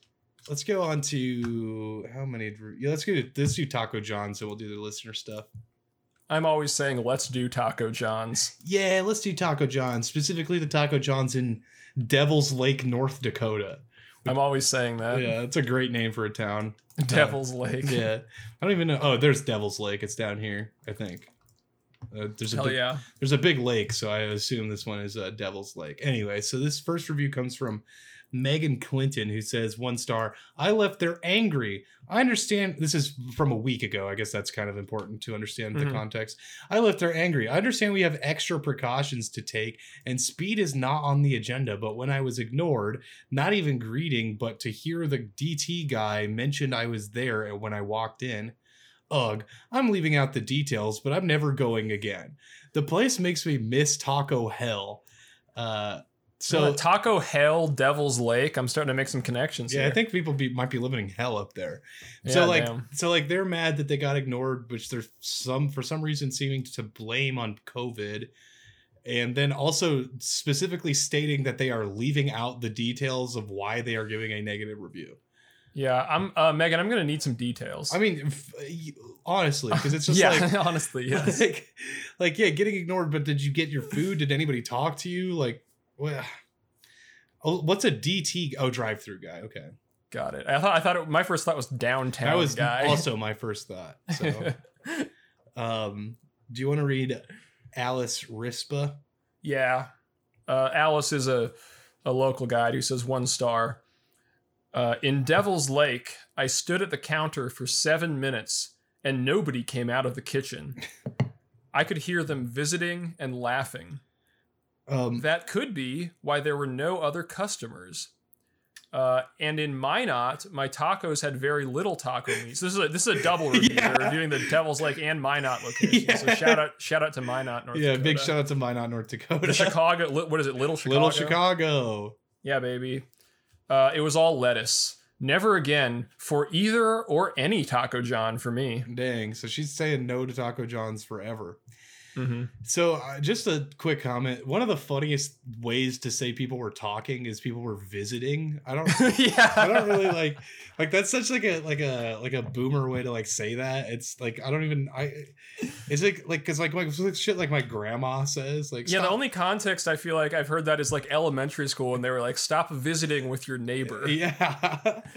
Let's go on to how many? Yeah, let's go. To, let's do Taco John's, so we'll do the listener stuff. I'm always saying, let's do Taco John's. Yeah, let's do Taco John's, specifically the Taco John's in Devil's Lake, North Dakota. I'm always saying that. yeah, that's a great name for a town. Devil's Lake. Yeah, I don't even know. Oh, there's Devil's Lake. It's down here, I think. Uh, there's a Hell big, yeah. there's a big lake, so I assume this one is uh, Devil's Lake. Anyway, so this first review comes from Megan Clinton, who says one star. I left there angry. I understand. This is from a week ago. I guess that's kind of important to understand the Mhm. context. I left there angry. I understand we have extra precautions to take, and speed is not on the agenda. But when I was ignored, not even greeting, but to hear the DT guy mentioned I was there when I walked in. Ugh, I'm leaving out the details, but I'm never going again. The place makes me miss Taco Hell. Uh, So Taco Hell, Devil's Lake. I'm starting to make some connections. yeah, I think people be, might be living in hell up there. Yeah, so like, damn. so like they're mad that they got ignored, which they're some for some reason seeming to blame on COVID, and then also specifically stating that they are leaving out the details of why they are giving a negative review. Yeah, I'm uh, Megan. I'm gonna need some details. I mean, f- honestly, because it's <laughs> just yeah, like <laughs> honestly, yes. <laughs> like, like yeah, getting ignored. But did you get your food? Did anybody talk to you? Like, well, oh, what's a DT? Oh, drive-through guy. Okay, Got it. I thought I thought it, my first thought was downtown that was guy. also my first thought. So, <laughs> um, do you want to read Alice Rispa? yeah. Uh, Alice is a a local guide who says one star. Uh, in Devil's Lake, I stood at the counter for seven minutes and nobody came out of the kitchen. I could hear them visiting and laughing. Um, That could be why there were no other customers. Uh, and in Minot, my tacos had very little taco meat. So this is a, this is a double <laughs> review. Yeah. They're reviewing the Devil's Lake and Minot location. So shout out shout out to Minot, North yeah, Dakota. big shout out to Minot, North Dakota. The Chicago, what is it? Little Chicago. Little Chicago. Yeah, baby. Uh, it was all lettuce. Never again for either or any Taco John for me. Dang. So she's saying no to Taco John's forever. Mm-hmm. So, uh, just a quick comment. One of the funniest ways to say people were talking is people were visiting. I don't. <laughs> yeah, I don't really like like that's such like a like a like a boomer way to like say that. It's like I don't even I. It's like like because like like shit like my grandma says like Yeah, the only context I feel like I've heard that is like elementary school, and they were like, "Stop visiting with your neighbor." yeah. <laughs>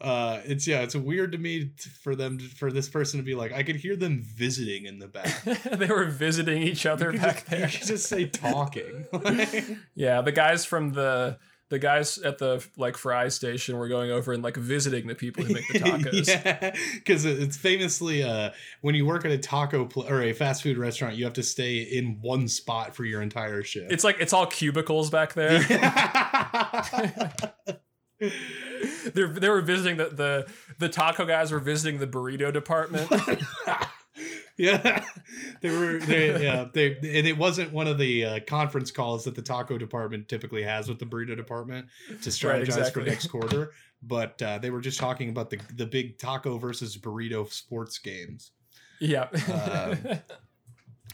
Uh, it's yeah, it's weird to me t- for them to, for this person to be like, I could hear them visiting in the back. <laughs> they were visiting each other You back just, you there. should just say talking. <laughs> Yeah, the guys from the the guys at the like fry station were going over and like visiting the people who make the <laughs> tacos. yeah, because it's famously uh, when you work at a taco pl- or a fast food restaurant, you have to stay in one spot for your entire shift. It's like it's all cubicles back there. They're they were visiting the, the the taco guys were visiting the burrito department. <laughs> yeah, they were. They, yeah, they and it wasn't one of the uh, conference calls that the taco department typically has with the burrito department to strategize Right, for next quarter. But uh, they were just talking about the the big taco versus burrito sports games. yeah. Uh, <laughs>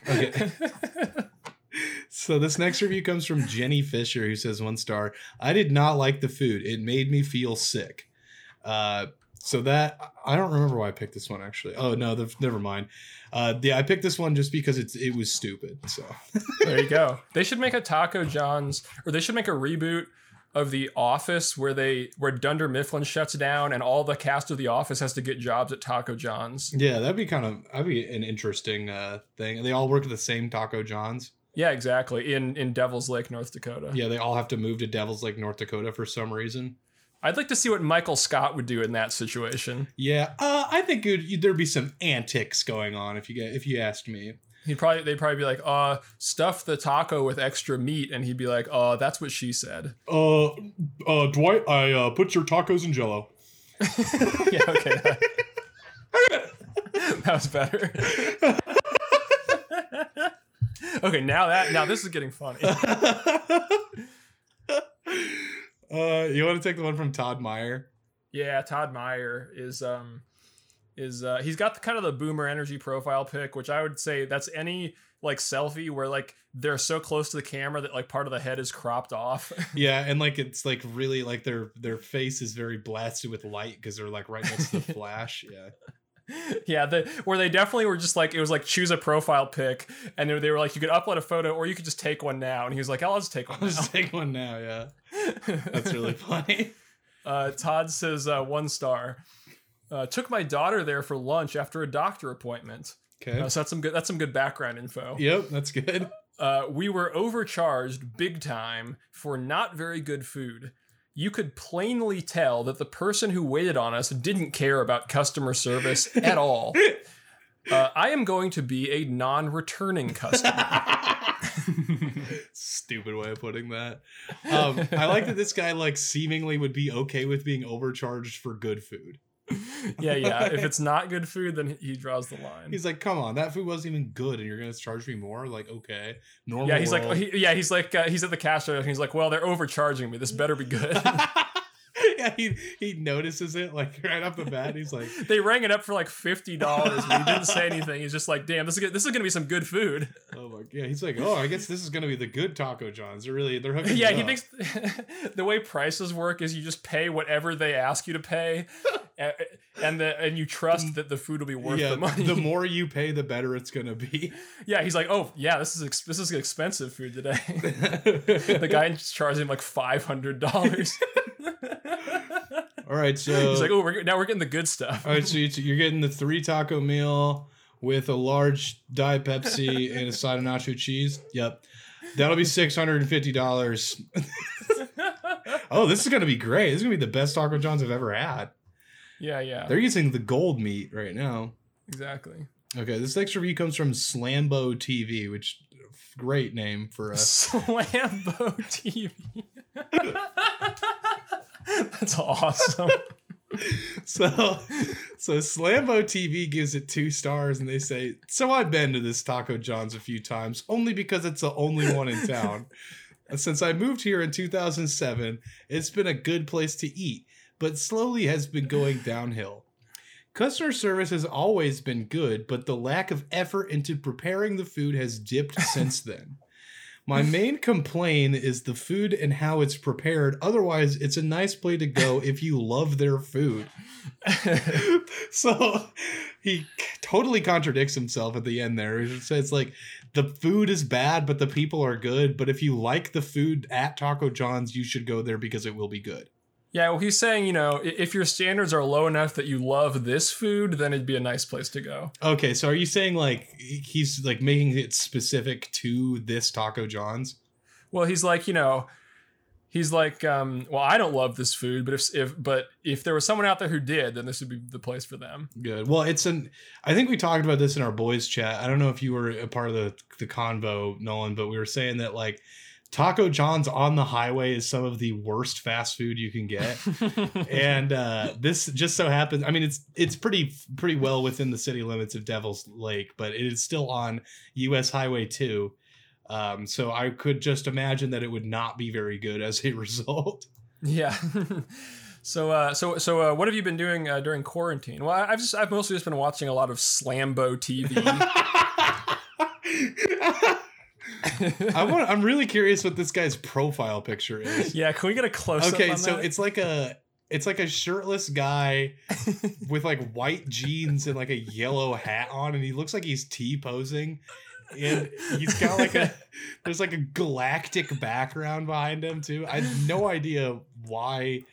Okay. <laughs> So this next review comes from Jenny Fisher, who says one star. I did not like the food. It made me feel sick. Uh, so that I don't remember why I picked this one actually. Oh no, the, never mind. Uh, yeah, I picked this one just because it's it was stupid. So <laughs> there you go. They should make a Taco John's, or they should make a reboot of The Office where they where Dunder Mifflin shuts down and all the cast of The Office has to get jobs at Taco John's. Yeah, that'd be kind of that'd be an interesting uh, thing. They all work at the same Taco John's. Yeah, exactly. In in Devil's Lake, North Dakota. Yeah, they all have to move to Devil's Lake, North Dakota for some reason. I'd like to see what Michael Scott would do in that situation. Yeah, uh, I think there'd be some antics going on if you get if you asked me. He'd probably they'd probably be like, uh, stuff the taco with extra meat, and he'd be like, uh, that's what she said. Uh, uh, Dwight, I uh, put your tacos in Jello. <laughs> yeah, okay. That, <laughs> <laughs> that was better. <laughs> okay, now that now this is getting funny. <laughs> Uh, you want to take the one from Todd Meyer? Yeah, Todd Meyer is um is uh he's got the, kind of the boomer energy profile pic, which I would say that's any like selfie where like they're so close to the camera that like part of the head is cropped off. <laughs> yeah, and like it's like really like their their face is very blasted with light because they're like right next to the flash. Yeah. <laughs> yeah, the where they definitely were just like it was like choose a profile pic, and they, they were like you could upload a photo or you could just take one now, and he was like, I'll just take one. I'll now. just take one now. Yeah, <laughs> that's really funny. Uh, Todd says uh, one star. Uh, took my daughter there for lunch after a doctor appointment. Okay. So that's some good. That's some good background info. Yep, that's good. Uh, we were overcharged big time for not very good food. You could plainly tell that the person who waited on us didn't care about customer service at all. <laughs> Uh, I am going to be a non-returning customer. <laughs> Stupid way of putting that. Um, I like that this guy like seemingly would be okay with being overcharged for good food. <laughs> yeah, yeah. If it's <laughs> not good food, then he draws the line. He's like, "Come on, that food wasn't even good, and you're gonna charge me more." Like, okay, normal. yeah, he's world. like, he, yeah, he's like, uh, he's at the cash register. and He's like, well, they're overcharging me. This better be good. <laughs> yeah, he he notices it like right off the bat. He's like, they rang it up for like fifty dollars. He didn't say anything. He's just like, damn, this is good. this is gonna be some good food. "Oh my yeah." He's like, "Oh, I guess this is gonna be the good Taco John's." They're really they're hooking. yeah, he up. thinks the way prices work is you just pay whatever they ask you to pay, and the and you trust that the food will be worth yeah, the money. the <laughs> more you pay, the better it's gonna be. yeah, he's like, oh yeah, this is ex- this is expensive food today. <laughs> the guy charged him like five hundred dollars. <laughs> All right, so he's like, oh, we're, now we're getting the good stuff. all right, so you- you're getting the three taco meal with a large diet Pepsi and a side of nacho cheese. Yep, that'll be six hundred and fifty dollars. oh, this is gonna be great. This is gonna be the best Taco John's I've ever had. Yeah, yeah, They're using the gold meat right now. exactly. Okay, this next review comes from Slambo TV, which great name for a <laughs> Slambo TV. <laughs> That's awesome. <laughs> so so Slambo TV gives it two stars and they say, So I've been to this Taco John's a few times, only because it's the only one in town. Since I moved here in 2007, it's been a good place to eat, but slowly has been going downhill. Customer service has always been good, but the lack of effort into preparing the food has dipped <laughs> since then. My main complaint is the food and how it's prepared. Otherwise, it's a nice place to go if you love their food. <laughs> so he totally contradicts himself at the end there. He says like the food is bad, but the people are good. But if you like the food at Taco John's, you should go there because it will be good. Yeah, well, he's saying, you know, if your standards are low enough that you love this food, then it'd be a nice place to go. Okay, so are you saying like he's like making it specific to this Taco John's? Well, he's like, you know, he's like, um, well, I don't love this food, but if if but if there was someone out there who did, then this would be the place for them. Good. Well, it's an. I think we talked about this in our boys' chat. I don't know if you were a part of the the convo, Nolan, but we were saying that like Taco John's on the highway is some of the worst fast food you can get. <laughs> and uh, this just so happens. I mean, it's it's pretty pretty well within the city limits of Devil's Lake, but it is still on U.S. Highway two. Um, so I could just imagine that it would not be very good as a <laughs> result. yeah. <laughs> so, uh, so, so, uh, what have you been doing uh, during quarantine? Well, I've just, I've mostly just been watching a lot of Slambo TV. <laughs> I want. I'm really curious what this guy's profile picture is. yeah, can we get a close? Up? Okay, so it's like a it's like a shirtless guy <laughs> with like white jeans and like a yellow hat on, and he looks like he's T posing. and he's got like a <laughs> there's like a galactic background behind him too. I have no idea why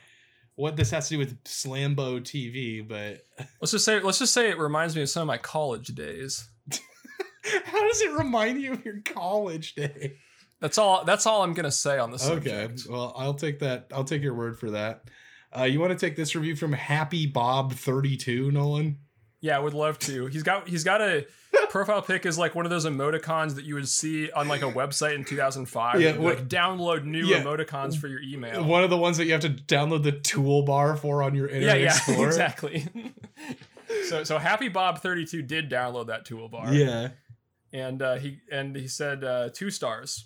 what this has to do with Slambo TV, but let's just say let's just say it reminds me of some of my college days. How does it remind you of your college day? That's all. That's all I'm gonna say on this. Okay, well, I'll take that. I'll take your word for that. Uh, you want to take this review from Happy Bob thirty two, Nolan? Yeah, I would love to. He's got he's got a profile pic is like one of those emoticons that you would see on like a website in 2005. Yeah, what, like download new yeah, emoticons for your email. One of the ones that you have to download the toolbar for on your Internet yeah, yeah, <laughs> Explorer. exactly. <laughs> so so Happy Bob 32 did download that toolbar. Yeah. And uh, he and he said uh, two stars.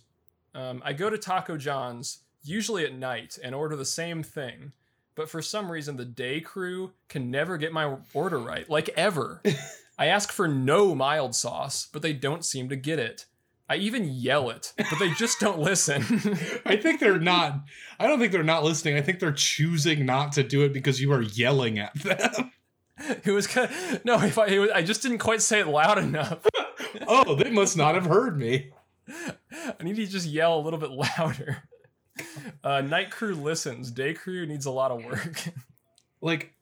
Um, I go to Taco John's usually at night and order the same thing, but for some reason the day crew can never get my order right, like ever. <laughs> I ask for no mild sauce, but they don't seem to get it. I even yell it, but they just don't listen. <laughs> I think they're not. I don't think they're not listening. I think they're choosing not to do it because you are yelling at them. It was kind of, no. If I, was, I just didn't quite say it loud enough. <laughs> oh, they must not have heard me. I need to just yell a little bit louder. Uh, night crew listens. Day crew needs a lot of work. like,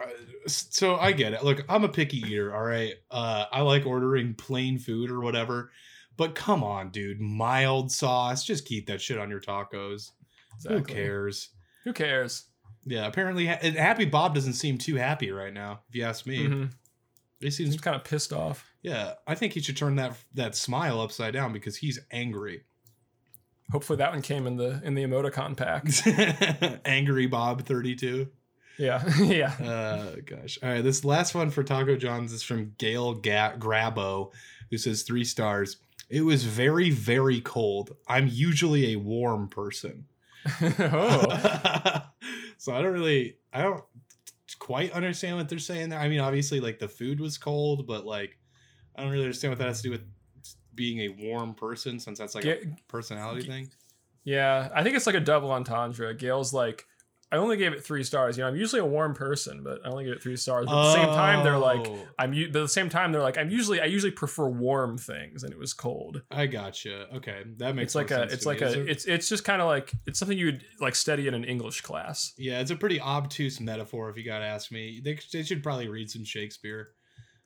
uh, so I get it. Look, I'm a picky eater. All right, uh, I like ordering plain food or whatever. But come on, dude, mild sauce. Just keep that shit on your tacos. Exactly. Who cares? Who cares? Yeah, apparently, Happy Bob doesn't seem too happy right now. If you ask me, mm-hmm. he seems kind of pissed off. Yeah, I think he should turn that that smile upside down because he's angry. Hopefully that one came in the in the emoticon pack. <laughs> angry Bob 32. Yeah, <laughs> yeah. Uh, gosh. All right, this last one for Taco John's is from Gail Ga- Grabo, who says three stars. It was very, very cold. I'm usually a warm person. <laughs> oh. <laughs> so I don't really, I don't quite understand what they're saying there. I mean, obviously, like the food was cold, but like I don't really understand what that has to do with being a warm person, since that's like a personality thing. Yeah, I think it's like a double entendre. Gail's like, I only gave it three stars. You know, I'm usually a warm person, but I only give it three stars. But at the same time, they're like, oh. I'm. But at the same time, they're like, I'm usually, I usually prefer warm things, and it was cold. I gotcha. Okay, that makes. It's like a. It's like a. It's it's just kind of like it's something you would like study in an English class. Yeah, it's a pretty obtuse metaphor, if you gotta ask me. They they should probably read some Shakespeare.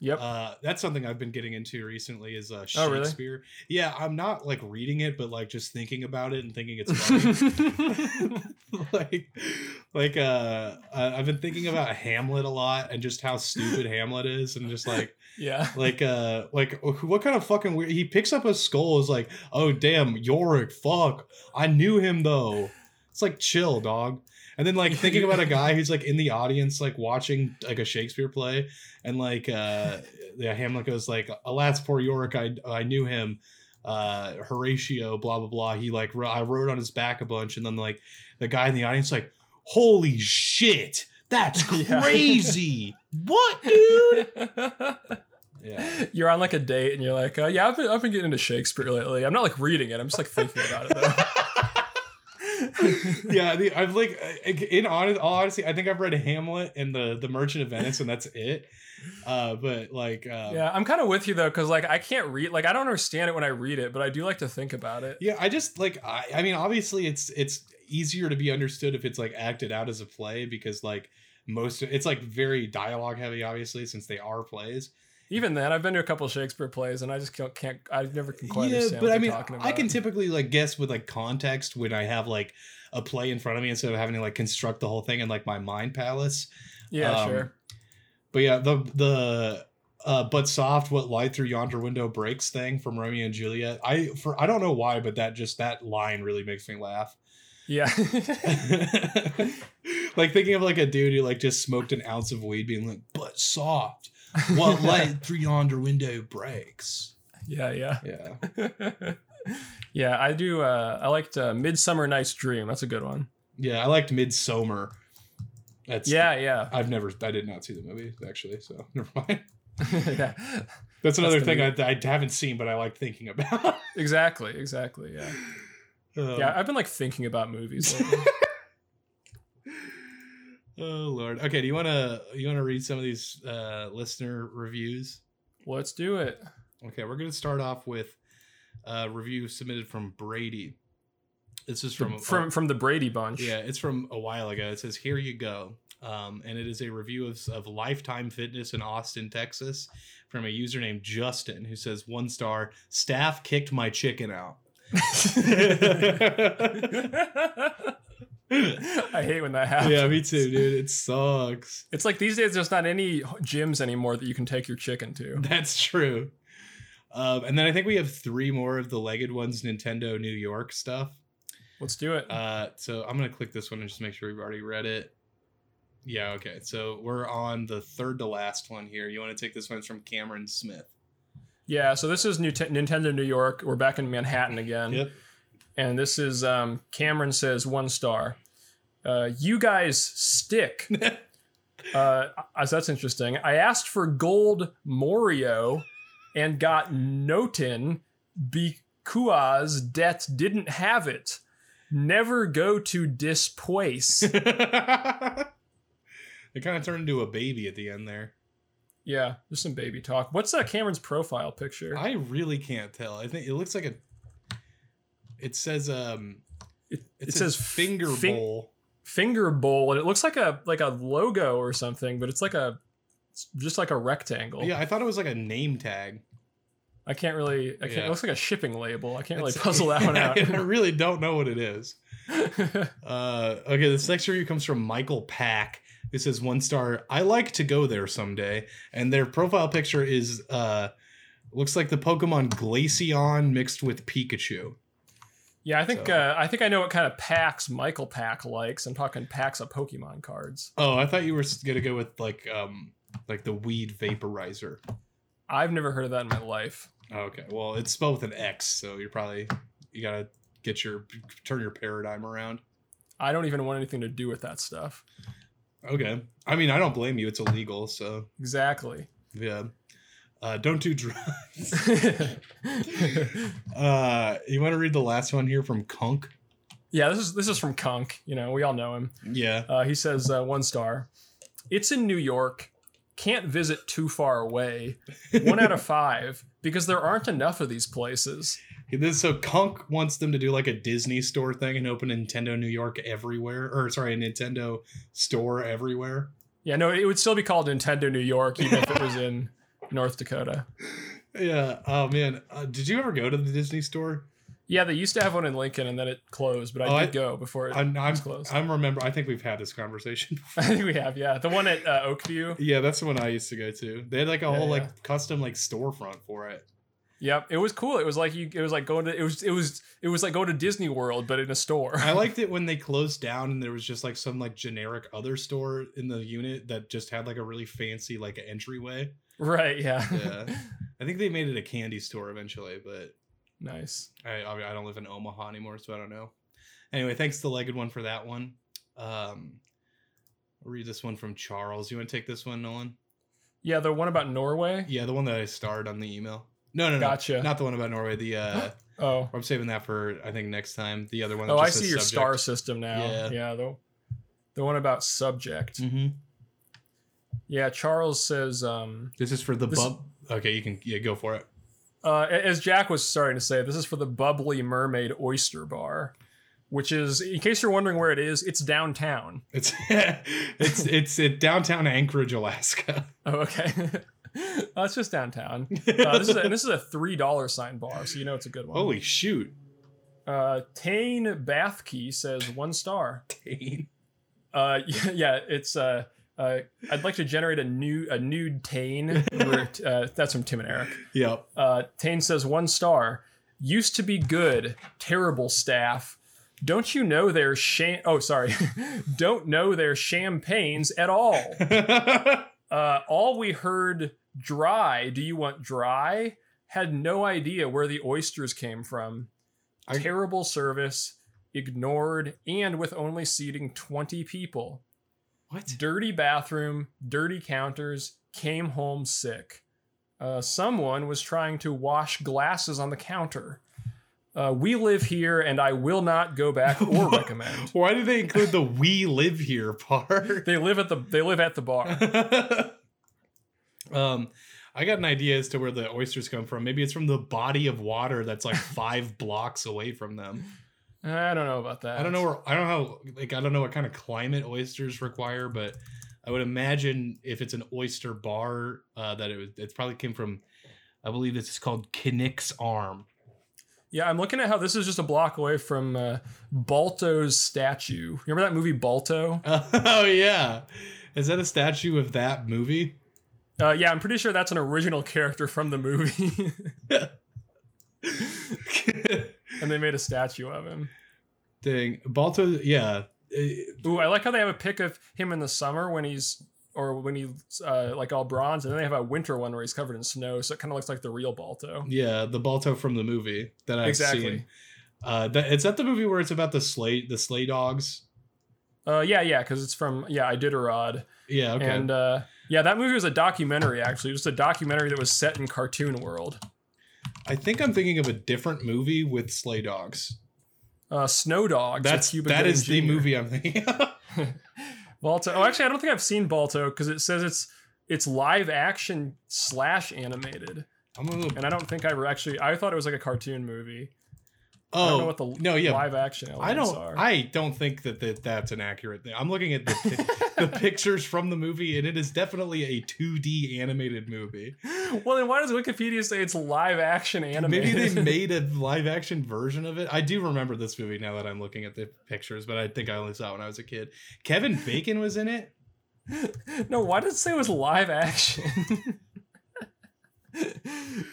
Yep. Uh, that's something I've been getting into recently is uh, Shakespeare. Oh, really? Yeah, I'm not like reading it, but like just thinking about it and thinking it's funny. <laughs> <laughs> like, like uh, I've been thinking about Hamlet a lot and just how stupid Hamlet is, and just like, yeah, like uh, like what kind of fucking weird? He picks up a skull, is like, oh damn, Yorick, fuck, I knew him though. It's like chill, dog. And then like thinking about a guy <laughs> who's like in the audience, like watching like a Shakespeare play, and like uh yeah, Hamlet goes like, "Alas, poor Yorick, I I knew him." Uh, Horatio, blah blah blah. He like I rode on his back a bunch, and then like the guy in the audience like, "Holy shit, that's <laughs> crazy! what, <laughs> dude?" Yeah. You're on like a date and you're like, uh, yeah, I've been, I've been getting into Shakespeare lately. I'm not like reading it. I'm just like thinking about it though. <laughs> yeah, the, I've like in honest, all honesty, I think I've read Hamlet and the the Merchant of Venice, and that's it. Uh, but like, um, yeah, I'm kind of with you though, because like I can't read, like I don't understand it when I read it, but I do like to think about it. Yeah, I just like, I, I mean, obviously, it's it's easier to be understood if it's like acted out as a play because like most it's like very dialogue heavy, obviously, since they are plays. Even then, I've been to a couple Shakespeare plays, and I just can't. can't I never can quite yeah, understand. but I mean, I can typically like guess with like context when I have like a play in front of me instead of having to like construct the whole thing in like my mind palace. Yeah, um, sure. But yeah, the the uh, but soft what light through yonder window breaks thing from Romeo and Juliet. I for I don't know why, but that just that line really makes me laugh. Yeah. <laughs> like thinking of like a dude who like just smoked an ounce of weed being like, but soft <laughs> what light through yonder window breaks. Yeah, yeah. Yeah. <laughs> yeah, I do uh I liked uh, Midsummer Night's Dream. That's a good one. Yeah, I liked Midsummer. That's Yeah, yeah. I've never I did not see the movie actually, so <laughs> never mind. yeah. That's another That's thing I, I, haven't seen, but I like thinking about. exactly, exactly. Yeah. Um, yeah, I've been like thinking about movies. Oh lord. Okay, do you want to you want to read some of these uh listener reviews? Let's do it. Okay, we're going to start off with Uh, review submitted from Brady. This is from from from the Brady bunch. yeah, it's from a while ago. It says, "Here you go," um, and it is a review of, of Lifetime Fitness in Austin, Texas, from a user named Justin, who says, "One star. Staff kicked my chicken out." <laughs> <laughs> <laughs> <laughs> I hate when that happens. yeah, me too, dude. It sucks. It's like these days there's not any gyms anymore that you can take your chicken to. <laughs> That's true. Um, and then I think we have three more of the legged ones, Nintendo New York stuff. Let's do it. Uh, so I'm gonna click this one and just make sure we've already read it. Yeah, okay. So we're on the third to last one here. You want to take this one? It's from Cameron Smith. yeah, so this is New Nintendo New York. We're back in Manhattan again. Yep. And this is um, Cameron says one star. Uh, you guys stick. <laughs> uh, so that's interesting. I asked for gold Morio and got Notin because Det didn't have it. Never go to displace. <laughs> it kind of turned into a baby at the end there. yeah, there's some baby talk. What's uh, Cameron's profile picture? I really can't tell. I think it looks like a. It says um. it, It, it says, says finger fin- bowl. finger bowl, and it looks like a like a logo or something, but it's like a it's just like a rectangle. Yeah, I thought it was like a name tag. I can't really. I can't. Yeah. It looks like a shipping label. I can't really It's- puzzle that one <laughs> out. I really don't know what it is. <laughs> Uh, okay, this next review comes from Michael Pack. It says one star. I like to go there someday, and their profile picture is uh, looks like the Pokemon Glaceon mixed with Pikachu. Yeah, I think So- uh, I think I know what kind of packs Michael Pack likes. I'm talking packs of Pokemon cards. Oh, I thought you were gonna go with like um like the weed vaporizer. I've never heard of that in my life. Okay, well it's spelled with an X, so you're probably you gotta get your turn your paradigm around. I don't even want anything to do with that stuff. Okay, I mean I don't blame you. It's illegal, so Exactly. yeah. Uh, don't do drugs. <laughs> <laughs> Uh, you want to read the last one here from Kunk? yeah, this is this is from Kunk. You know, we all know him. Yeah. Uh, he says uh, one star. It's in New York. Can't visit too far away. One out of <laughs> five because there aren't enough of these places. So Kunk wants them to do like a Disney store thing and open a Nintendo New York everywhere, or sorry, a Nintendo store everywhere. Yeah, no, it would still be called Nintendo New York even if it was in North Dakota. Yeah. Oh man, uh, did you ever go to the Disney store? Yeah, they used to have one in Lincoln and then it closed, but I Oh, did I- go before it I'm, closed. I'm remember. I think we've had this conversation. <laughs> I think we have, yeah. The one at uh, Oakview. yeah, that's the one I used to go to. They had like a Yeah, whole yeah. like custom like storefront for it. Yep, it was cool. It was like you. It was like going to. It was. It was. It was like going to Disney World, but in a store. I liked <laughs> it when they closed down and there was just like some like generic other store in the unit that just had like a really fancy like entryway. Right. Yeah. Yeah. <laughs> I think they made it a candy store eventually, but nice. I I, don't live in Omaha anymore, so I don't know. Anyway, thanks to Legged One for that one. Um, I'll read this one from Charles. You want to take this one, Nolan? Yeah, the one about Norway. Yeah, the one that I starred on the email. No, no, no, Gotcha. not the one about Norway. The uh, <gasps> Oh. I'm saving that for I think next time. The other one. Oh, I see your subject. star system now. Yeah. Yeah. the the one about subject. Mhm. Yeah. Charles says. Um. This is for the This- bub. Okay, you can yeah go for it. Uh, as Jack was starting to say, this is for the Bubbly Mermaid Oyster Bar, which is, in case you're wondering where it is, it's downtown. It's <laughs> it's it's downtown Anchorage, Alaska. <laughs> Oh, okay. <laughs> uh, it's just downtown. Uh, this is a, and this is a three dollar sign bar, so you know it's a good one. Holy shoot! Uh, Tane Bathkey says one star. Dane. Uh, yeah, yeah, it's uh, uh, I'd like to generate a new a nude Tane. Uh, that's from Tim and Eric. Yep. Uh, Tane says one star. Used to be good. Terrible staff. Don't you know their sham? Oh, sorry. <laughs> Don't know their champagnes at all. <laughs> Uh, all we heard dry. Do you want dry? Had no idea where the oysters came from. I- Terrible service. Ignored and with only seating 20 people. What? Dirty bathroom, dirty counters, came home sick. Uh, someone was trying to wash glasses on the counter. Uh, we live here and I will not go back <laughs> or recommend. Why did they include the "we live here" part? <laughs> They live at the they live at the bar. <laughs> Um, I got an idea as to where the oysters come from. Maybe it's from the body of water that's like five blocks away from them. I don't know about that. I don't know where I don't know how like I don't know what kind of climate oysters require, but I would imagine if it's an oyster bar, uh, that it was it probably came from I believe this is called Knik's Arm. Yeah, I'm looking at how this is just a block away from uh, Balto's statue. Remember that movie Balto? <laughs> oh yeah, is that a statue of that movie? Uh, yeah, I'm pretty sure that's an original character from the movie, <laughs> <laughs> and they made a statue of him. Dang, Balto, yeah. Uh, Ooh, I like how they have a pic of him in the summer when he's or when he's uh, like all bronze, and then they have a winter one where he's covered in snow, so it kind of looks like the real Balto. Yeah, the Balto from the movie that I've Exactly. seen. Uh, that, is that the movie where it's about the sleigh the sleigh dogs? Uh, yeah, yeah, because it's from yeah, Iditarod, Yeah, okay. and uh, yeah, that movie was a documentary actually. It was a documentary that was set in cartoon world. I think I'm thinking of a different movie with sleigh dogs. Uh, Snow Dogs. That's Cuba that Gooding is the movie I'm thinking. of. <laughs> Balto. Oh, actually, I don't think I've seen Balto because it says it's it's live action slash animated, little. and I don't think I ever actually. I thought it was like a cartoon movie. I don't know Oh what the no, yeah. live action I don't. are. I don't think that, that that's an accurate thing. I'm looking at the pi- <laughs> the pictures from the movie, and it is definitely a 2D animated movie. well, then why does Wikipedia say it's live action animated? Maybe they <laughs> made a live action version of it. I do remember this movie now that I'm looking at the pictures, but I think I only saw it when I was a kid. Kevin Bacon was in it. <laughs> no, why did it say it was live action?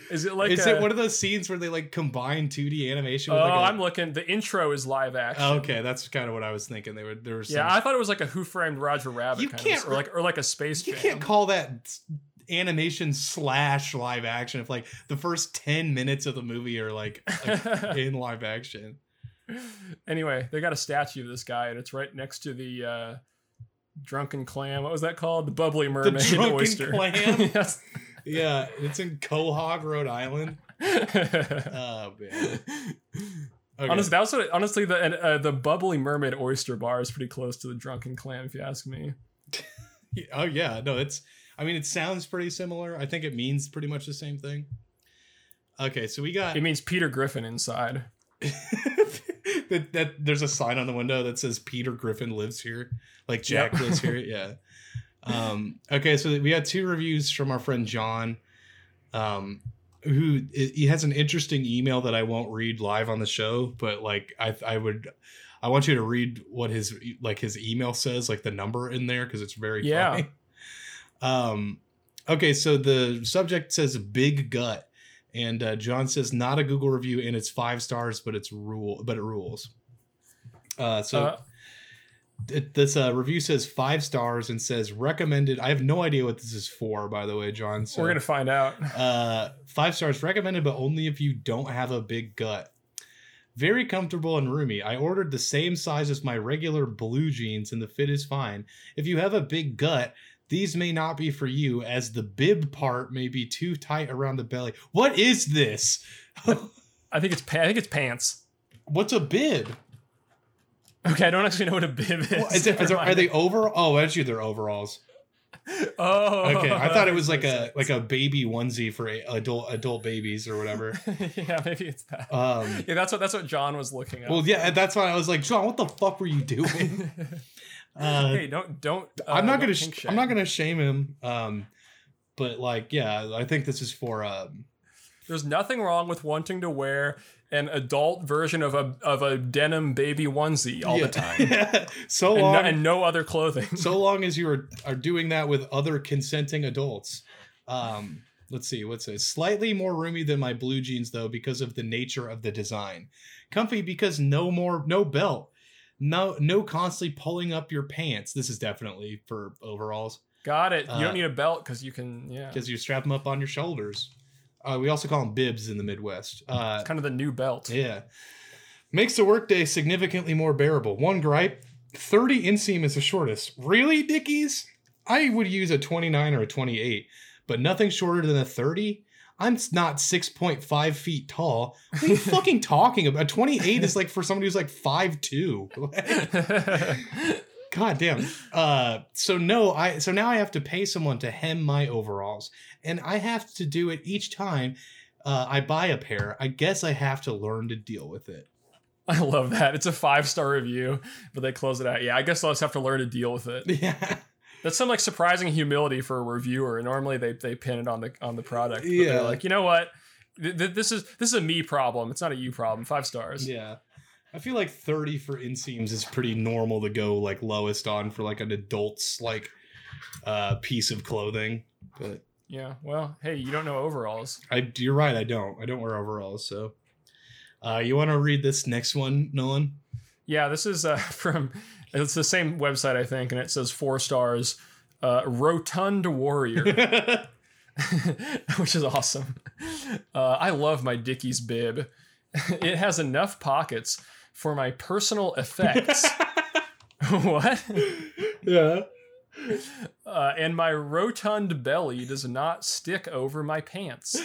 Is it like is a, it one of those scenes where they like combine 2D animation Oh, with like a, I'm looking. The intro is live action. Oh, okay, that's kind of what I was thinking. They would there was Yeah, I thought it was like a Who Framed Roger Rabbit You kind can't of, or like or like a space you jam. can't call that animation slash live action if like the first 10 minutes of the movie are like, like <laughs> in live action. anyway, they got a statue of this guy, and it's right next to the uh, drunken clam. What was that called? The bubbly mermaid the drunken oyster. clam? <laughs> yes. Yeah, it's in Quahog, Rhode Island. <laughs> Oh man. Okay. Honestly, that was what, honestly the uh, the bubbly mermaid oyster bar is pretty close to the drunken clam, if you ask me. <laughs> Oh yeah, no, it's. I mean, it sounds pretty similar. I think it means pretty much the same thing. Okay, so we got It means Peter Griffin inside. <laughs> that, that. There's a sign on the window that says Peter Griffin lives here, like Jack Yep. lives here. Yeah. Um. Okay, so we had two reviews from our friend John, um, who he has an interesting email that I won't read live on the show, but like I I would. I want you to read what his like his email says, like the number in there, because it's very Yeah. funny. Um, okay, so the subject says big gut, and uh, John says not a Google review, and it's five stars, but it's rule, but it rules. Uh, so Uh, it, this uh, review says five stars and says recommended. I have no idea what this is for, by the way, John. So we're gonna find out. <laughs> uh, five stars recommended, but only if you don't have a big gut. Very comfortable and roomy. I ordered the same size as my regular blue jeans, and the fit is fine. If you have a big gut, these may not be for you, as the bib part may be too tight around the belly. What is this? <laughs> I think it's I think it's pants. What's a bib? Okay, I don't actually know what a bib is. Well, is it- is it- are they over? Oh, actually, they're overalls. Oh, Okay, I thought it was like a like a baby onesie for adult adult babies or whatever. <laughs> yeah, maybe it's that. Um, yeah, that's what that's what John was looking at. well, yeah, that's why I was like, John, what the fuck were you doing? <laughs> Uh, hey, don't don't. Uh, I'm not don't gonna sh- shame. I'm not gonna shame him. Um, but like, yeah, I think this is for um, There's nothing wrong with wanting to wear an adult version of a of a denim baby onesie all yeah. the time, <laughs> so and, long, no, and no other clothing. so <laughs> long as you are are doing that with other consenting adults. Um, let's see, what's it? Slightly more roomy than my blue jeans though, because of the nature of the design. Comfy because no more no belt. No, no, constantly pulling up your pants. This is definitely for overalls Got it. You Uh, don't need a belt because you can. Yeah, because you strap them up on your shoulders. Uh, we also call them bibs in the Midwest. Uh, it's kind of the new belt. Yeah. Makes the workday significantly more bearable. One gripe 30 inseam is the shortest. Really, Dickies? I would use a 29 or a 28, but nothing shorter than a 30. I'm not 6.5 feet tall. What are you <laughs> fucking talking about? A 28 is like for somebody who's like 5'2. <laughs> <laughs> God damn. Uh, so no, I so now I have to pay someone to hem my overalls, and I have to do it each time uh, I buy a pair. I guess I have to learn to deal with it. <laughs> I love that. It's a five star review, but they close it out. Yeah, I guess I'll just have to learn to deal with it. <laughs> Yeah. That's some like surprising humility for a reviewer. Normally they they pin it on the on the product. But Yeah. they're like, you know what? Th- th- This is this is a me problem. It's not a you problem. Five stars. Yeah. I feel like 30 for inseams is pretty normal to go like lowest on for like an adult's like uh piece of clothing. But Yeah. Well, hey, you don't know overalls. I you're right, I don't. I don't wear overalls, so uh you want to read this next one, Nolan? Yeah, this is uh, <laughs> from it's the same website I think, and it says four stars. Uh, Rotund Warrior, <laughs> <laughs> which is awesome. Uh, I love my Dickies bib. it has enough pockets for my personal <laughs> effects. <laughs> what? yeah. Uh, and my rotund belly does not stick over my pants.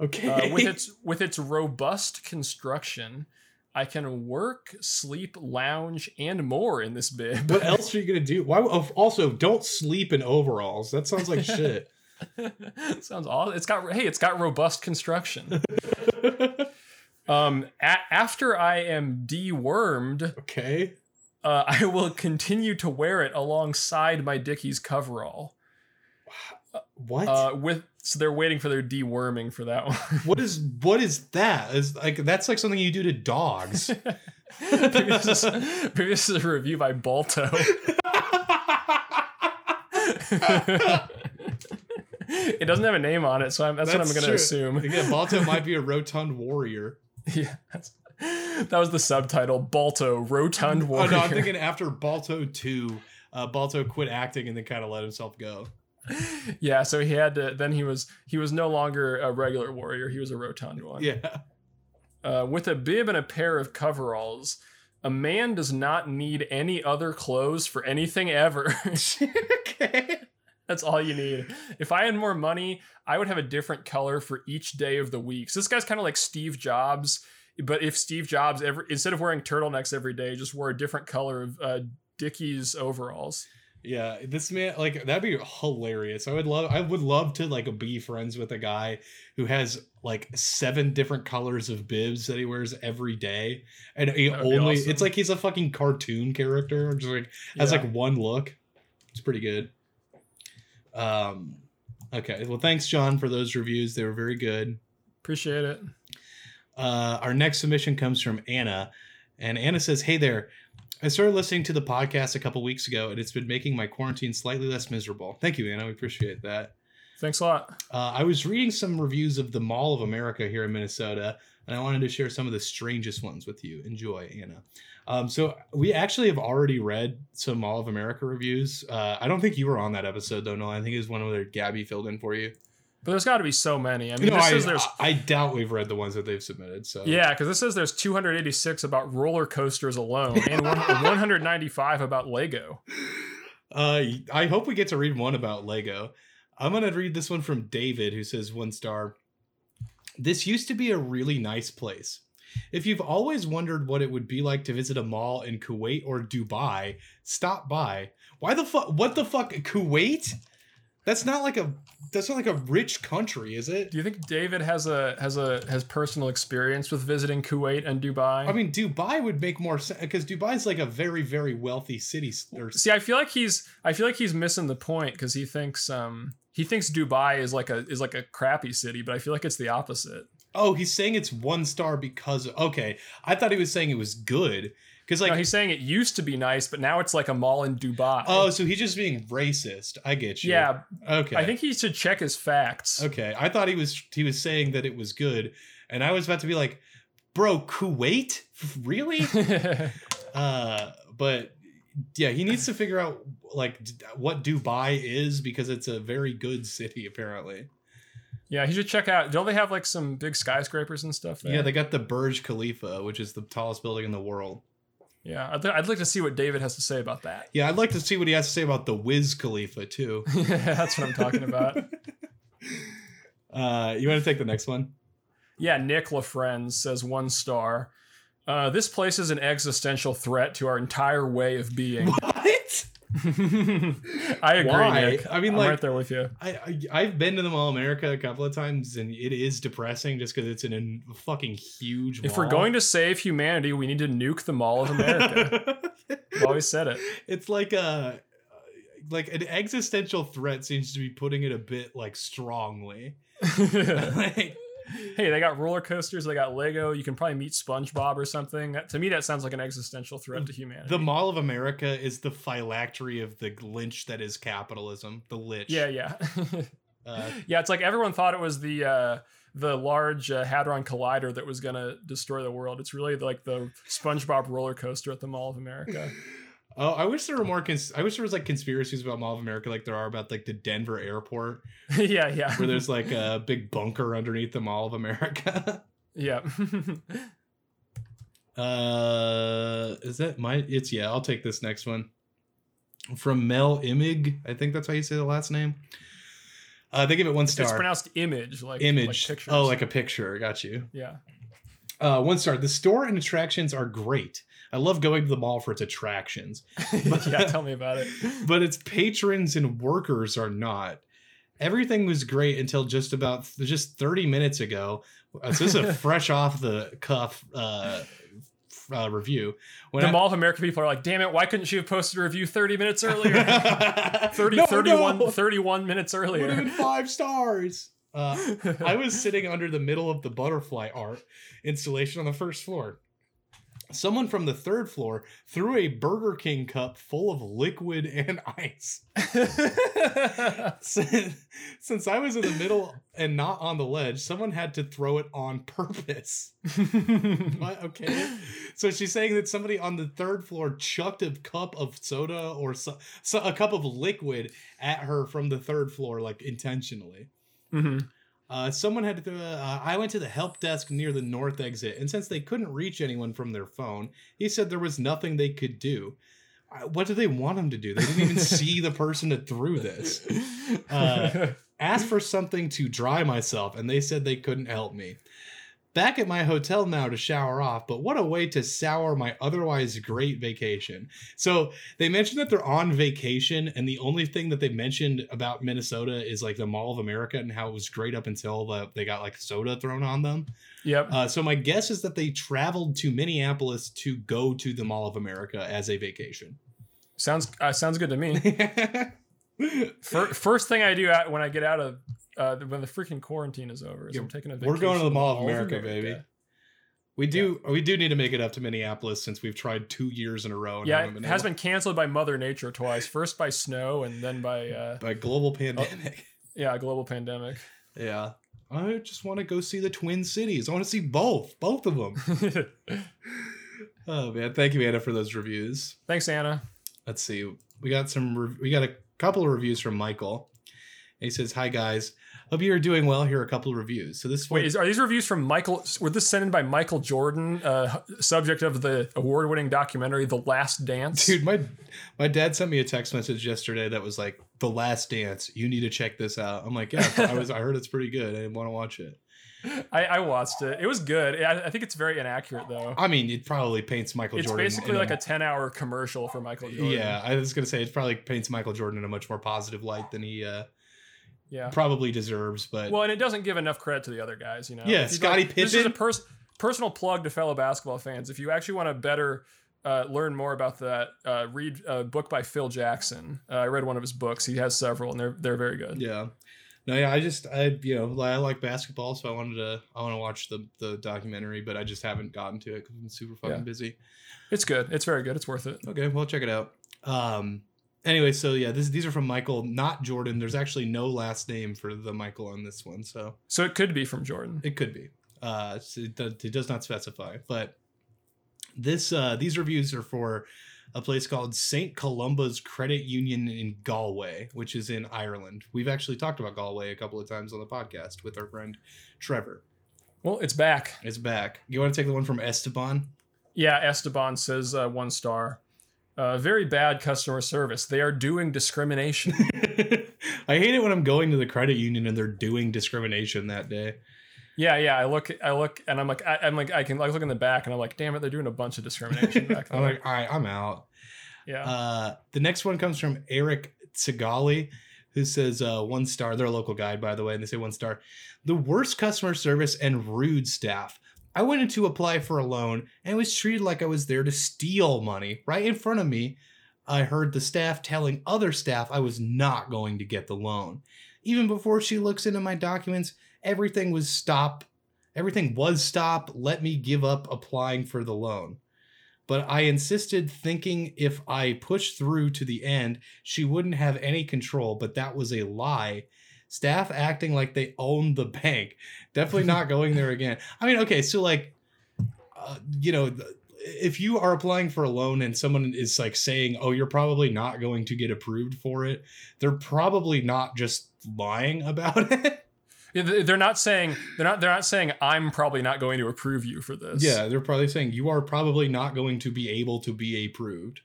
Okay. Uh, with its with its robust construction, I can work, sleep, lounge, and more in this bib. what <laughs> else are you gonna do? Why? Also, don't sleep in overalls. That sounds like shit. Sounds awesome. It's got hey, it's got robust construction. Um, a- after I am dewormed, okay. uh, I will continue to wear it alongside my Dickies coverall. What? Uh, with so they're waiting for their deworming for that one. <laughs> what is what is that? Is like that's like something you do to dogs. <laughs> previous, is, previous is a review by Balto. <laughs> it doesn't have a name on it, so I'm, that's, what I'm going to assume. Again, Balto might be a rotund warrior. <laughs> Yeah, that was the subtitle. Balto, rotund warrior. Oh no, I'm thinking after Balto two, uh, Balto quit acting and then kind of let himself go. yeah, so he had to. Then he was he was no longer a regular warrior. He was a rotund one. Yeah. Uh, with a bib and a pair of coveralls, a man does not need any other clothes for anything ever. <laughs> okay. That's all you need. If I had more money, I would have a different color for each day of the week. So this guy's kind of like Steve Jobs, but if Steve Jobs ever instead of wearing turtlenecks every day, just wore a different color of uh, Dickies overalls. Yeah, this man like that'd be hilarious. I would love I would love to like be friends with a guy who has like seven different colors of bibs that he wears every day. And he That would be only awesome. it's like he's a fucking cartoon character, just like has Yeah. like one look. It's pretty good. Um okay. Well thanks, John, for those reviews. They were very good. Appreciate it. Uh, our next submission comes from Anna, and Anna says, "Hey there, I started listening to the podcast a couple weeks ago, and it's been making my quarantine slightly less miserable. Thank you, Anna. We appreciate that. Thanks a lot. Uh, I was reading some reviews of the Mall of America here in Minnesota, and I wanted to share some of the strangest ones with you. Enjoy, Anna. Um, so we actually have already read some Mall of America reviews. Uh, I don't think you were on that episode though. No, I think it was one where Gabby filled in for you. But there's got to be so many. I mean, this I, says there's I doubt we've read the ones that they've submitted. So yeah, because this says there's 286 about roller coasters alone, <laughs> and 195 about Lego. Uh, I hope we get to read one about Lego. I'm gonna read this one from David, who says one star. This used to be a really nice place. If you've always wondered what it would be like to visit a mall in Kuwait or Dubai, stop by. Why the fuck? What the fuck? Kuwait? That's not like a. That's not like a rich country, is it? Do you think David has a has a has personal experience with visiting Kuwait and Dubai? I mean, Dubai would make more sense because Dubai's like a very, very wealthy city. Or See, I feel like he's I feel like he's missing the point because he thinks um he thinks Dubai is like a is like a crappy city, but I feel like it's the opposite. Oh, he's saying it's one star because. Okay, I thought he was saying it was good because like no, he's saying it used to be nice, but now it's like a mall in Dubai. Oh, so he's just being racist. I get you. yeah. Okay. I think he should check his facts. Okay. I thought he was he was saying that it was good, and I was about to be like, "Bro, Kuwait? Really?" <laughs> uh, but yeah, he needs to figure out like what Dubai is because it's a very good city apparently. Yeah, he should check out. Don't they have like some big skyscrapers and stuff there? Yeah, they got the Burj Khalifa, which is the tallest building in the world. yeah. I'd, I'd like to see what David has to say about that. Yeah, I'd like to see what he has to say about the Wiz Khalifa too. <laughs> yeah, That's what I'm talking about. <laughs> Uh, you want to take the next one? Yeah, Nick LaFrenz says one star. Uh, this place is an existential threat to our entire way of being. <laughs> What? <laughs> I agree, Why? Nick. I mean, I'm like- right there with you. I, I I've been to the Mall of America a couple of times, and it is depressing just because it's in a fucking huge. If we're going to save humanity, we need to nuke the Mall of America. <laughs> I've always said it. it's like a like an existential threat seems to be putting it a bit like strongly. <laughs> like, hey, they got roller coasters, they got Lego. You can probably meet SpongeBob or something. That, to me, that sounds like an existential threat to humanity. the Mall of America is the phylactery of the lynch that is capitalism. The lich. yeah, yeah, <laughs> Uh, yeah. It's like everyone thought it was the uh, the large uh, hadron collider that was gonna destroy the world. It's really like the SpongeBob roller coaster at the Mall of America. <laughs> oh, I wish there were more. Cons- I wish there was like conspiracies about Mall of America, like there are about like the Denver airport, <laughs> yeah, yeah, where there's like a big bunker underneath the Mall of America. <laughs> yeah. <laughs> Uh, is that my? It's yeah. I'll take this next one from Mel Imig. I think that's how you say the last name. Uh, they give it one star. it's pronounced image, like Image. Like oh, like a picture. Got you. yeah. Uh, one star. The store and attractions are great. I love going to the mall for its attractions, <laughs> But, yeah, tell me about it. <laughs> but its patrons and workers are not. Everything was great until just about just 30 minutes ago. Uh, So this is a <laughs> fresh off the cuff uh, uh, review. When the I- Mall of America people are like, damn it, why couldn't she have posted a review 30 minutes earlier? 30, No, 31, no. 31 minutes Would have been earlier. five stars. Uh, I was sitting under the middle of the butterfly art installation on the first floor. Someone from the third floor threw a Burger King cup full of liquid and <laughs> ice. <laughs> Since, since I was in the middle and not on the ledge, someone had to throw it on purpose. <laughs> Okay. So she's saying that somebody on the third floor chucked a cup of soda or so, so a cup of liquid at her from the third floor, like intentionally. Mhm. Uh, someone had to. Uh, I went to the help desk near the north exit, and since they couldn't reach anyone from their phone, he said there was nothing they could do. Uh, What do they want him to do? They didn't even <laughs> see the person that threw this. <laughs> Uh, asked for something to dry myself, and they said they couldn't help me. Back at my hotel now to shower off, but what a way to sour my otherwise great vacation. So they mentioned that they're on vacation, and the only thing that they mentioned about Minnesota is like the Mall of America and how it was great up until the, they got like soda thrown on them. yep. Uh, so my guess is that they traveled to Minneapolis to go to the Mall of America as a vacation. Sounds uh, sounds good to me. <laughs> Fir- first thing I do when I get out of uh, when the freaking quarantine is over Yeah, I'm taking a we're going to the Mall of Mall America, baby. We do we do need to make it up to Minneapolis since we've tried two years in a row. And Yeah, it has been canceled by Mother Nature twice. First by snow, and then by uh, <laughs> by global pandemic. yeah, global pandemic. <laughs> Yeah. I just want to go see the Twin Cities. I want to see both, both of them. <laughs> oh man, thank you, Anna, for those reviews. Thanks, Anna. Let's see. We got some. Rev- we got a couple of reviews from Michael. He says, "Hi guys, hope you are doing well. Here are a couple of reviews. So this Wait, is, are these reviews from Michael? Were this sent in by Michael Jordan, uh, subject of the award-winning documentary *The Last Dance*? dude, my my dad sent me a text message yesterday that was like, "The Last Dance. You need to check this out." I'm like, "Yeah, I was. I heard it's pretty good. I want to watch it." I, I watched it. It was good. I, I think it's very inaccurate though. I mean, it probably paints Michael It's Jordan. basically like a ten-hour commercial for Michael Jordan. Yeah, I was gonna say it probably paints Michael Jordan in a much more positive light than he uh, yeah. probably deserves. But Well, and it doesn't give enough credit to the other guys. You know. Yeah, If you'd Scottie This is a pers- personal plug to fellow basketball fans. If you actually want to better. Uh, learn more about that. Uh, read a book by Phil Jackson. Uh, I read one of his books. He has several, and they're they're very good. yeah, no, yeah, I just I you know I like basketball, so I wanted to I want to watch the the documentary, but I just haven't gotten to it because I've been super fucking Yeah. busy. It's good. It's very good. It's worth it. Okay, well check it out. Um, anyway, so yeah, this these are from Michael, not Jordan. There's actually no last name for the Michael on this one, so So it could be from Jordan. It could be. Uh, it, does, it does not specify, but this uh, these reviews are for a place called St. Columba's Credit Union in Galway, which is in Ireland. We've actually talked about Galway a couple of times on the podcast with our friend Trevor. Well, it's back. It's back. You want to take the one from Esteban? Yeah, Esteban says uh, one star. Uh, very bad customer service. They are doing discrimination. <laughs> I hate it when I'm going to the credit union and they're doing discrimination that day. yeah, yeah. I look, I look, and I'm like, I, I'm like, I can like look in the back, and I'm like, damn it, they're doing a bunch of discrimination back <laughs> I'm like, all right, I'm out. Yeah. Uh, the next one comes from Eric Tsigali, who says uh, one star. They're a local guide, by the way, and they say one star. The worst customer service and rude staff. I went in to apply for a loan and was treated like I was there to steal money right in front of me. I heard the staff telling other staff I was not going to get the loan. Even before she looks into my documents, everything was stop. Everything was stop. Let me give up applying for the loan but I insisted, thinking if I pushed through to the end, she wouldn't have any control, but that was a lie. Staff acting like they own the bank. Definitely not <laughs> going there again. I mean, okay, so like, uh, you know, if you are applying for a loan and someone is like saying, oh, you're probably not going to get approved for it, they're probably not just lying about <laughs> it. Yeah, they- They're not saying they're not they're not saying I'm probably not going to approve you for this. yeah, they're probably saying you are probably not going to be able to be approved.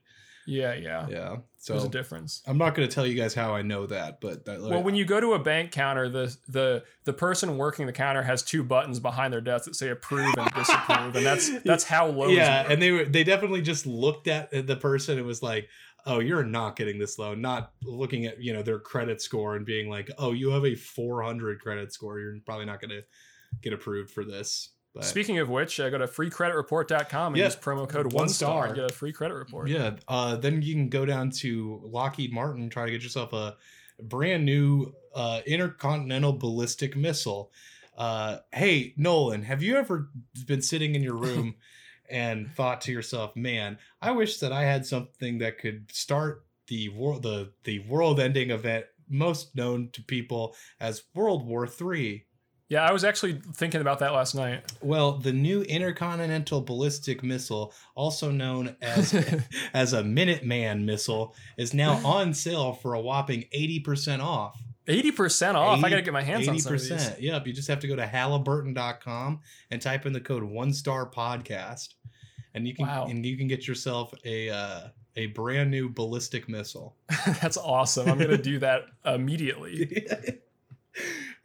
Yeah, yeah. Yeah. There's a difference. I'm not going to tell you guys how I know that, but that, Well, when you go to a bank counter, the the the person working the counter has two buttons behind their desk that say approve and disapprove, and that's <laughs> that's how low. yeah, and they were they definitely just looked at the person and was like, "Oh, you're not getting this loan." Not looking at you know their credit score and being like, "Oh, you have a 400 credit score. You're probably not going to get approved for this." But Speaking of which, uh, go to freecreditreport.com and Yeah, use promo code one one star and get a free credit report. yeah, uh, then you can go down to Lockheed Martin, and try to get yourself a brand new uh, intercontinental ballistic missile. Uh, hey, Nolan, have you ever been sitting in your <laughs> room and thought to yourself, "Man, I wish that I had something that could start the world the the world-ending event most known to people as World War Three. Yeah, I was actually thinking about that last night. Well, the new intercontinental ballistic missile, also known as <laughs> as a Minuteman missile, is now on sale for a whopping 80% off. 80% off. I got to get my hands on some of these. 80%. Yep. You just have to go to halliburton.com and type in the code one star podcast. And you can Wow. and you can get yourself a uh, a brand new ballistic missile. <laughs> That's awesome. I'm going to do that <laughs> immediately.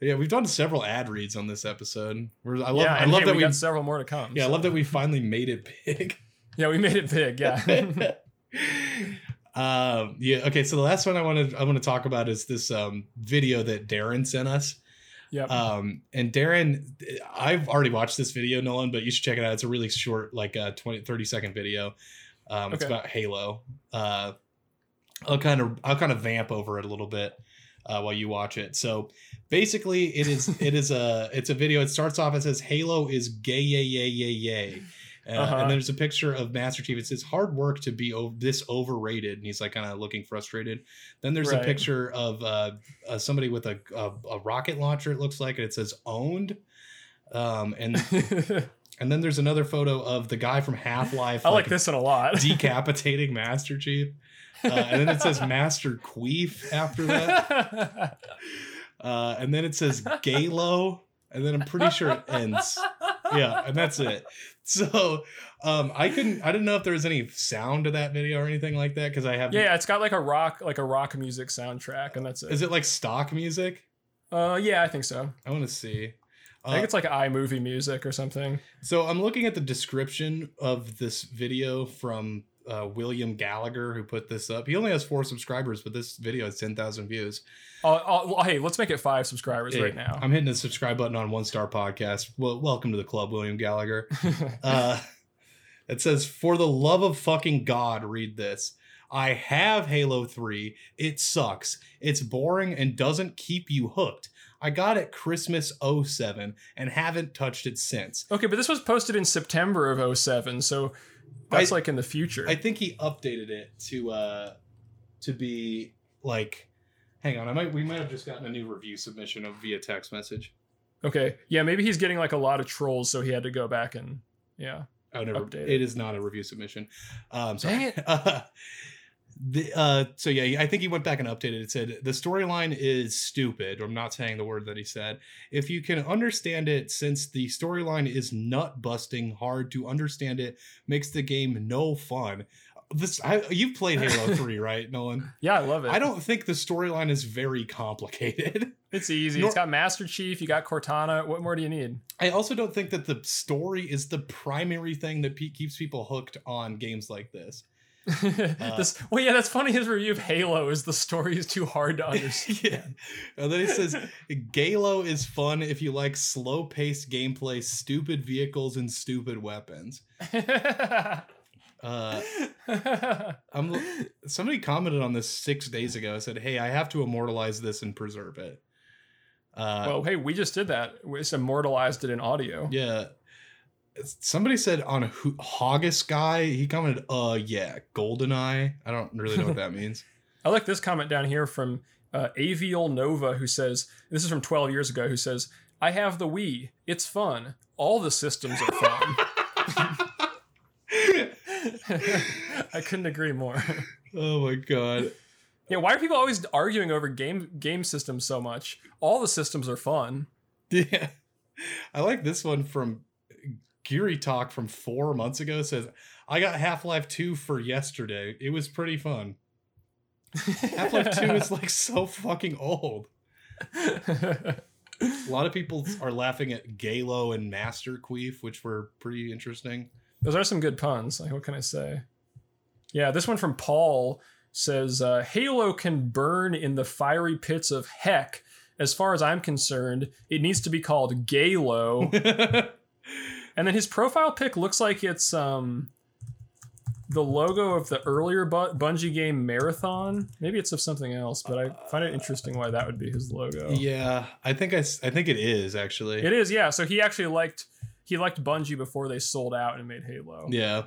Yeah, we've done several ad reads on this episode. We're, I love yeah, I love hey, that we, we got several more to come. yeah, I love that we finally made it big. <laughs> Yeah, we made it big. Yeah. <laughs> um yeah okay so the last one i want to i want to talk about is this um video that darren sent us yep. um and darren i've already watched this video nolan but you should check it out it's a really short like uh 20 30 second video um it's about halo uh i'll kind of i'll kind of vamp over it a little bit uh, while you watch it so basically it is <laughs> it is a it's a video it starts off it says halo is gay yay yay yay yay uh, Uh-huh. and there's a picture of Master Chief. It says hard work to be o- this overrated, and he's like kind of looking frustrated. Then there's a picture of uh, uh, somebody with a, a a rocket launcher. It looks like, and it says owned. Um, and <laughs> and then there's another photo of the guy from Half Life. I like this one a lot. <laughs> decapitating Master Chief. Uh, and then it says Master Queef after that. <laughs> Uh, and then it says Galo. And then I'm pretty sure it ends. Yeah, and that's it. So um, I couldn't. I didn't know if there was any sound to that video or anything like that because I have. Yeah, it's got like a rock, like a rock music soundtrack, and that's it. Is it like stock music? Uh, yeah, I think so. I want to see. I think it's like iMovie music or something. so I'm looking at the description of this video from uh, William Gallagher who put this up. He only has four subscribers, but this video has ten thousand views. Oh, oh, well, hey, let's make it five subscribers Yeah, right now. I'm hitting the subscribe button on One Star Podcast. Well, welcome to the club, William Gallagher. <laughs> Uh, it says, "For the love of fucking God, read this. I have Halo 3. It sucks. It's boring and doesn't keep you hooked. I got it Christmas 07 and haven't touched it since. okay, but this was posted in September of 07, so that's I- like in the future. I think he updated it to uh to be like hang on, I might we might have just gotten a new review submission of via text message. okay, yeah, maybe he's getting like a lot of trolls, so he had to go back and yeah. Oh, never. Updated. It is not a review submission. Um, sorry. Dang it. <laughs> The, uh, so yeah, I think he went back and updated. It said the storyline is stupid. I'm not saying the word that he said. If you can understand it, since the storyline is nut busting, hard to understand it makes the game no fun. This I, you've played Halo <laughs> Three, right, Nolan? Yeah, I love it. I don't think the storyline is very complicated. <laughs> It's easy. Nor- it's got Master Chief, you got Cortana. What more do you need? I also don't think that the story is the primary thing that pe- keeps people hooked on games like this. <laughs> this, well, yeah, that's funny. His review of Halo is the story is too hard to <laughs> understand. yeah. And then he says, Galo is fun if you like slow paced gameplay, stupid vehicles, and stupid weapons. <laughs> Uh, I'm, somebody commented on this six days ago. I said, Hey, I have to immortalize this and preserve it. Uh, well, hey, we just did that. We just immortalized it in audio. Yeah. Somebody said on Ho- Hoggus guy, he commented, uh, yeah, golden eye." I don't really know what that <laughs> means. I like this comment down here from uh, Avial Nova, who says, this is from 12 years ago, who says, I have the Wii. It's fun. All the systems are fun. <laughs> <laughs> I couldn't agree more. Oh my god. Yeah, why are people always arguing over game game systems so much? All the systems are fun. Yeah. I like this one from Geary Talk from four months ago says, I got Half Life 2 for yesterday. It was pretty fun. Half Life 2 is <laughs> like so fucking old. A lot of people are laughing at Galo and Master Queef, which were pretty interesting. Those are some good puns. Like, what can I say? Yeah, this one from Paul says uh, Halo can burn in the fiery pits of heck. As far as I'm concerned, it needs to be called Galo. <laughs> and then his profile pic looks like it's um the logo of the earlier Bu- Bungie game Marathon. Maybe it's of something else, but I find it interesting why that would be his logo. yeah, I think I, I think it is actually. It is, yeah. So he actually liked he liked Bungie before they sold out and made Halo. Yeah.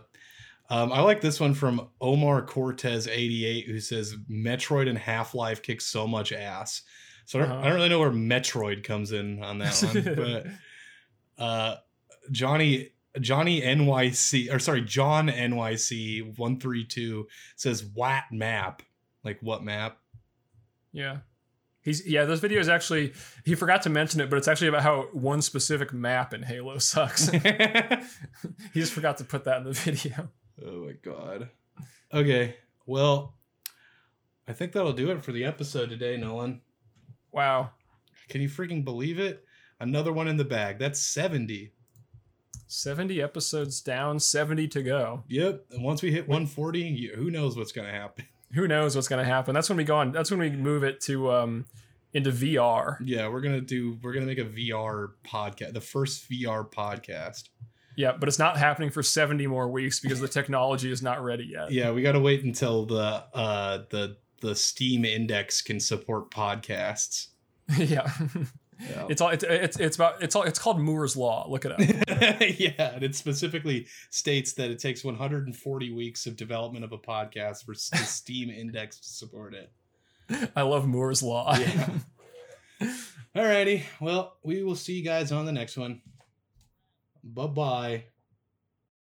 Um, I like this one from Omar Cortez 88 who says Metroid and Half Life kick so much ass. So I don't, Uh-huh. I don't really know where Metroid comes in on that one, <laughs> but uh, Johnny Johnny NYC or sorry John NYC 132 says what map like what map Yeah. He's yeah, this video is actually he forgot to mention it, but it's actually about how one specific map in Halo sucks. <laughs> he just forgot to put that in the video. Oh my god. Okay. Well, I think that'll do it for the episode today, Nolan. Wow. Can you freaking believe it? Another one in the bag. That's 70. 70 episodes down, 70 to go. Yep. And once we hit 140, you, who knows what's going to happen? <laughs> Who knows what's gonna happen? That's when we go on that's when we move it to um into VR. Yeah, we're going to do, we're going to make a VR podcast, the first VR podcast. Yeah, but it's not happening for 70 more weeks because the technology is not ready yet. Yeah, we got to wait until the, uh, the, the Steam index can support podcasts. <laughs> yeah. <laughs> Yeah. It's all it's, it's it's about it's all it's called Moore's law. Look it up. <laughs> yeah, and it specifically states that it takes 140 weeks of development of a podcast for the Steam <laughs> index to support it. I love Moore's law. Yeah. <laughs> Alrighty, well, we will see you guys on the next one. Bye bye.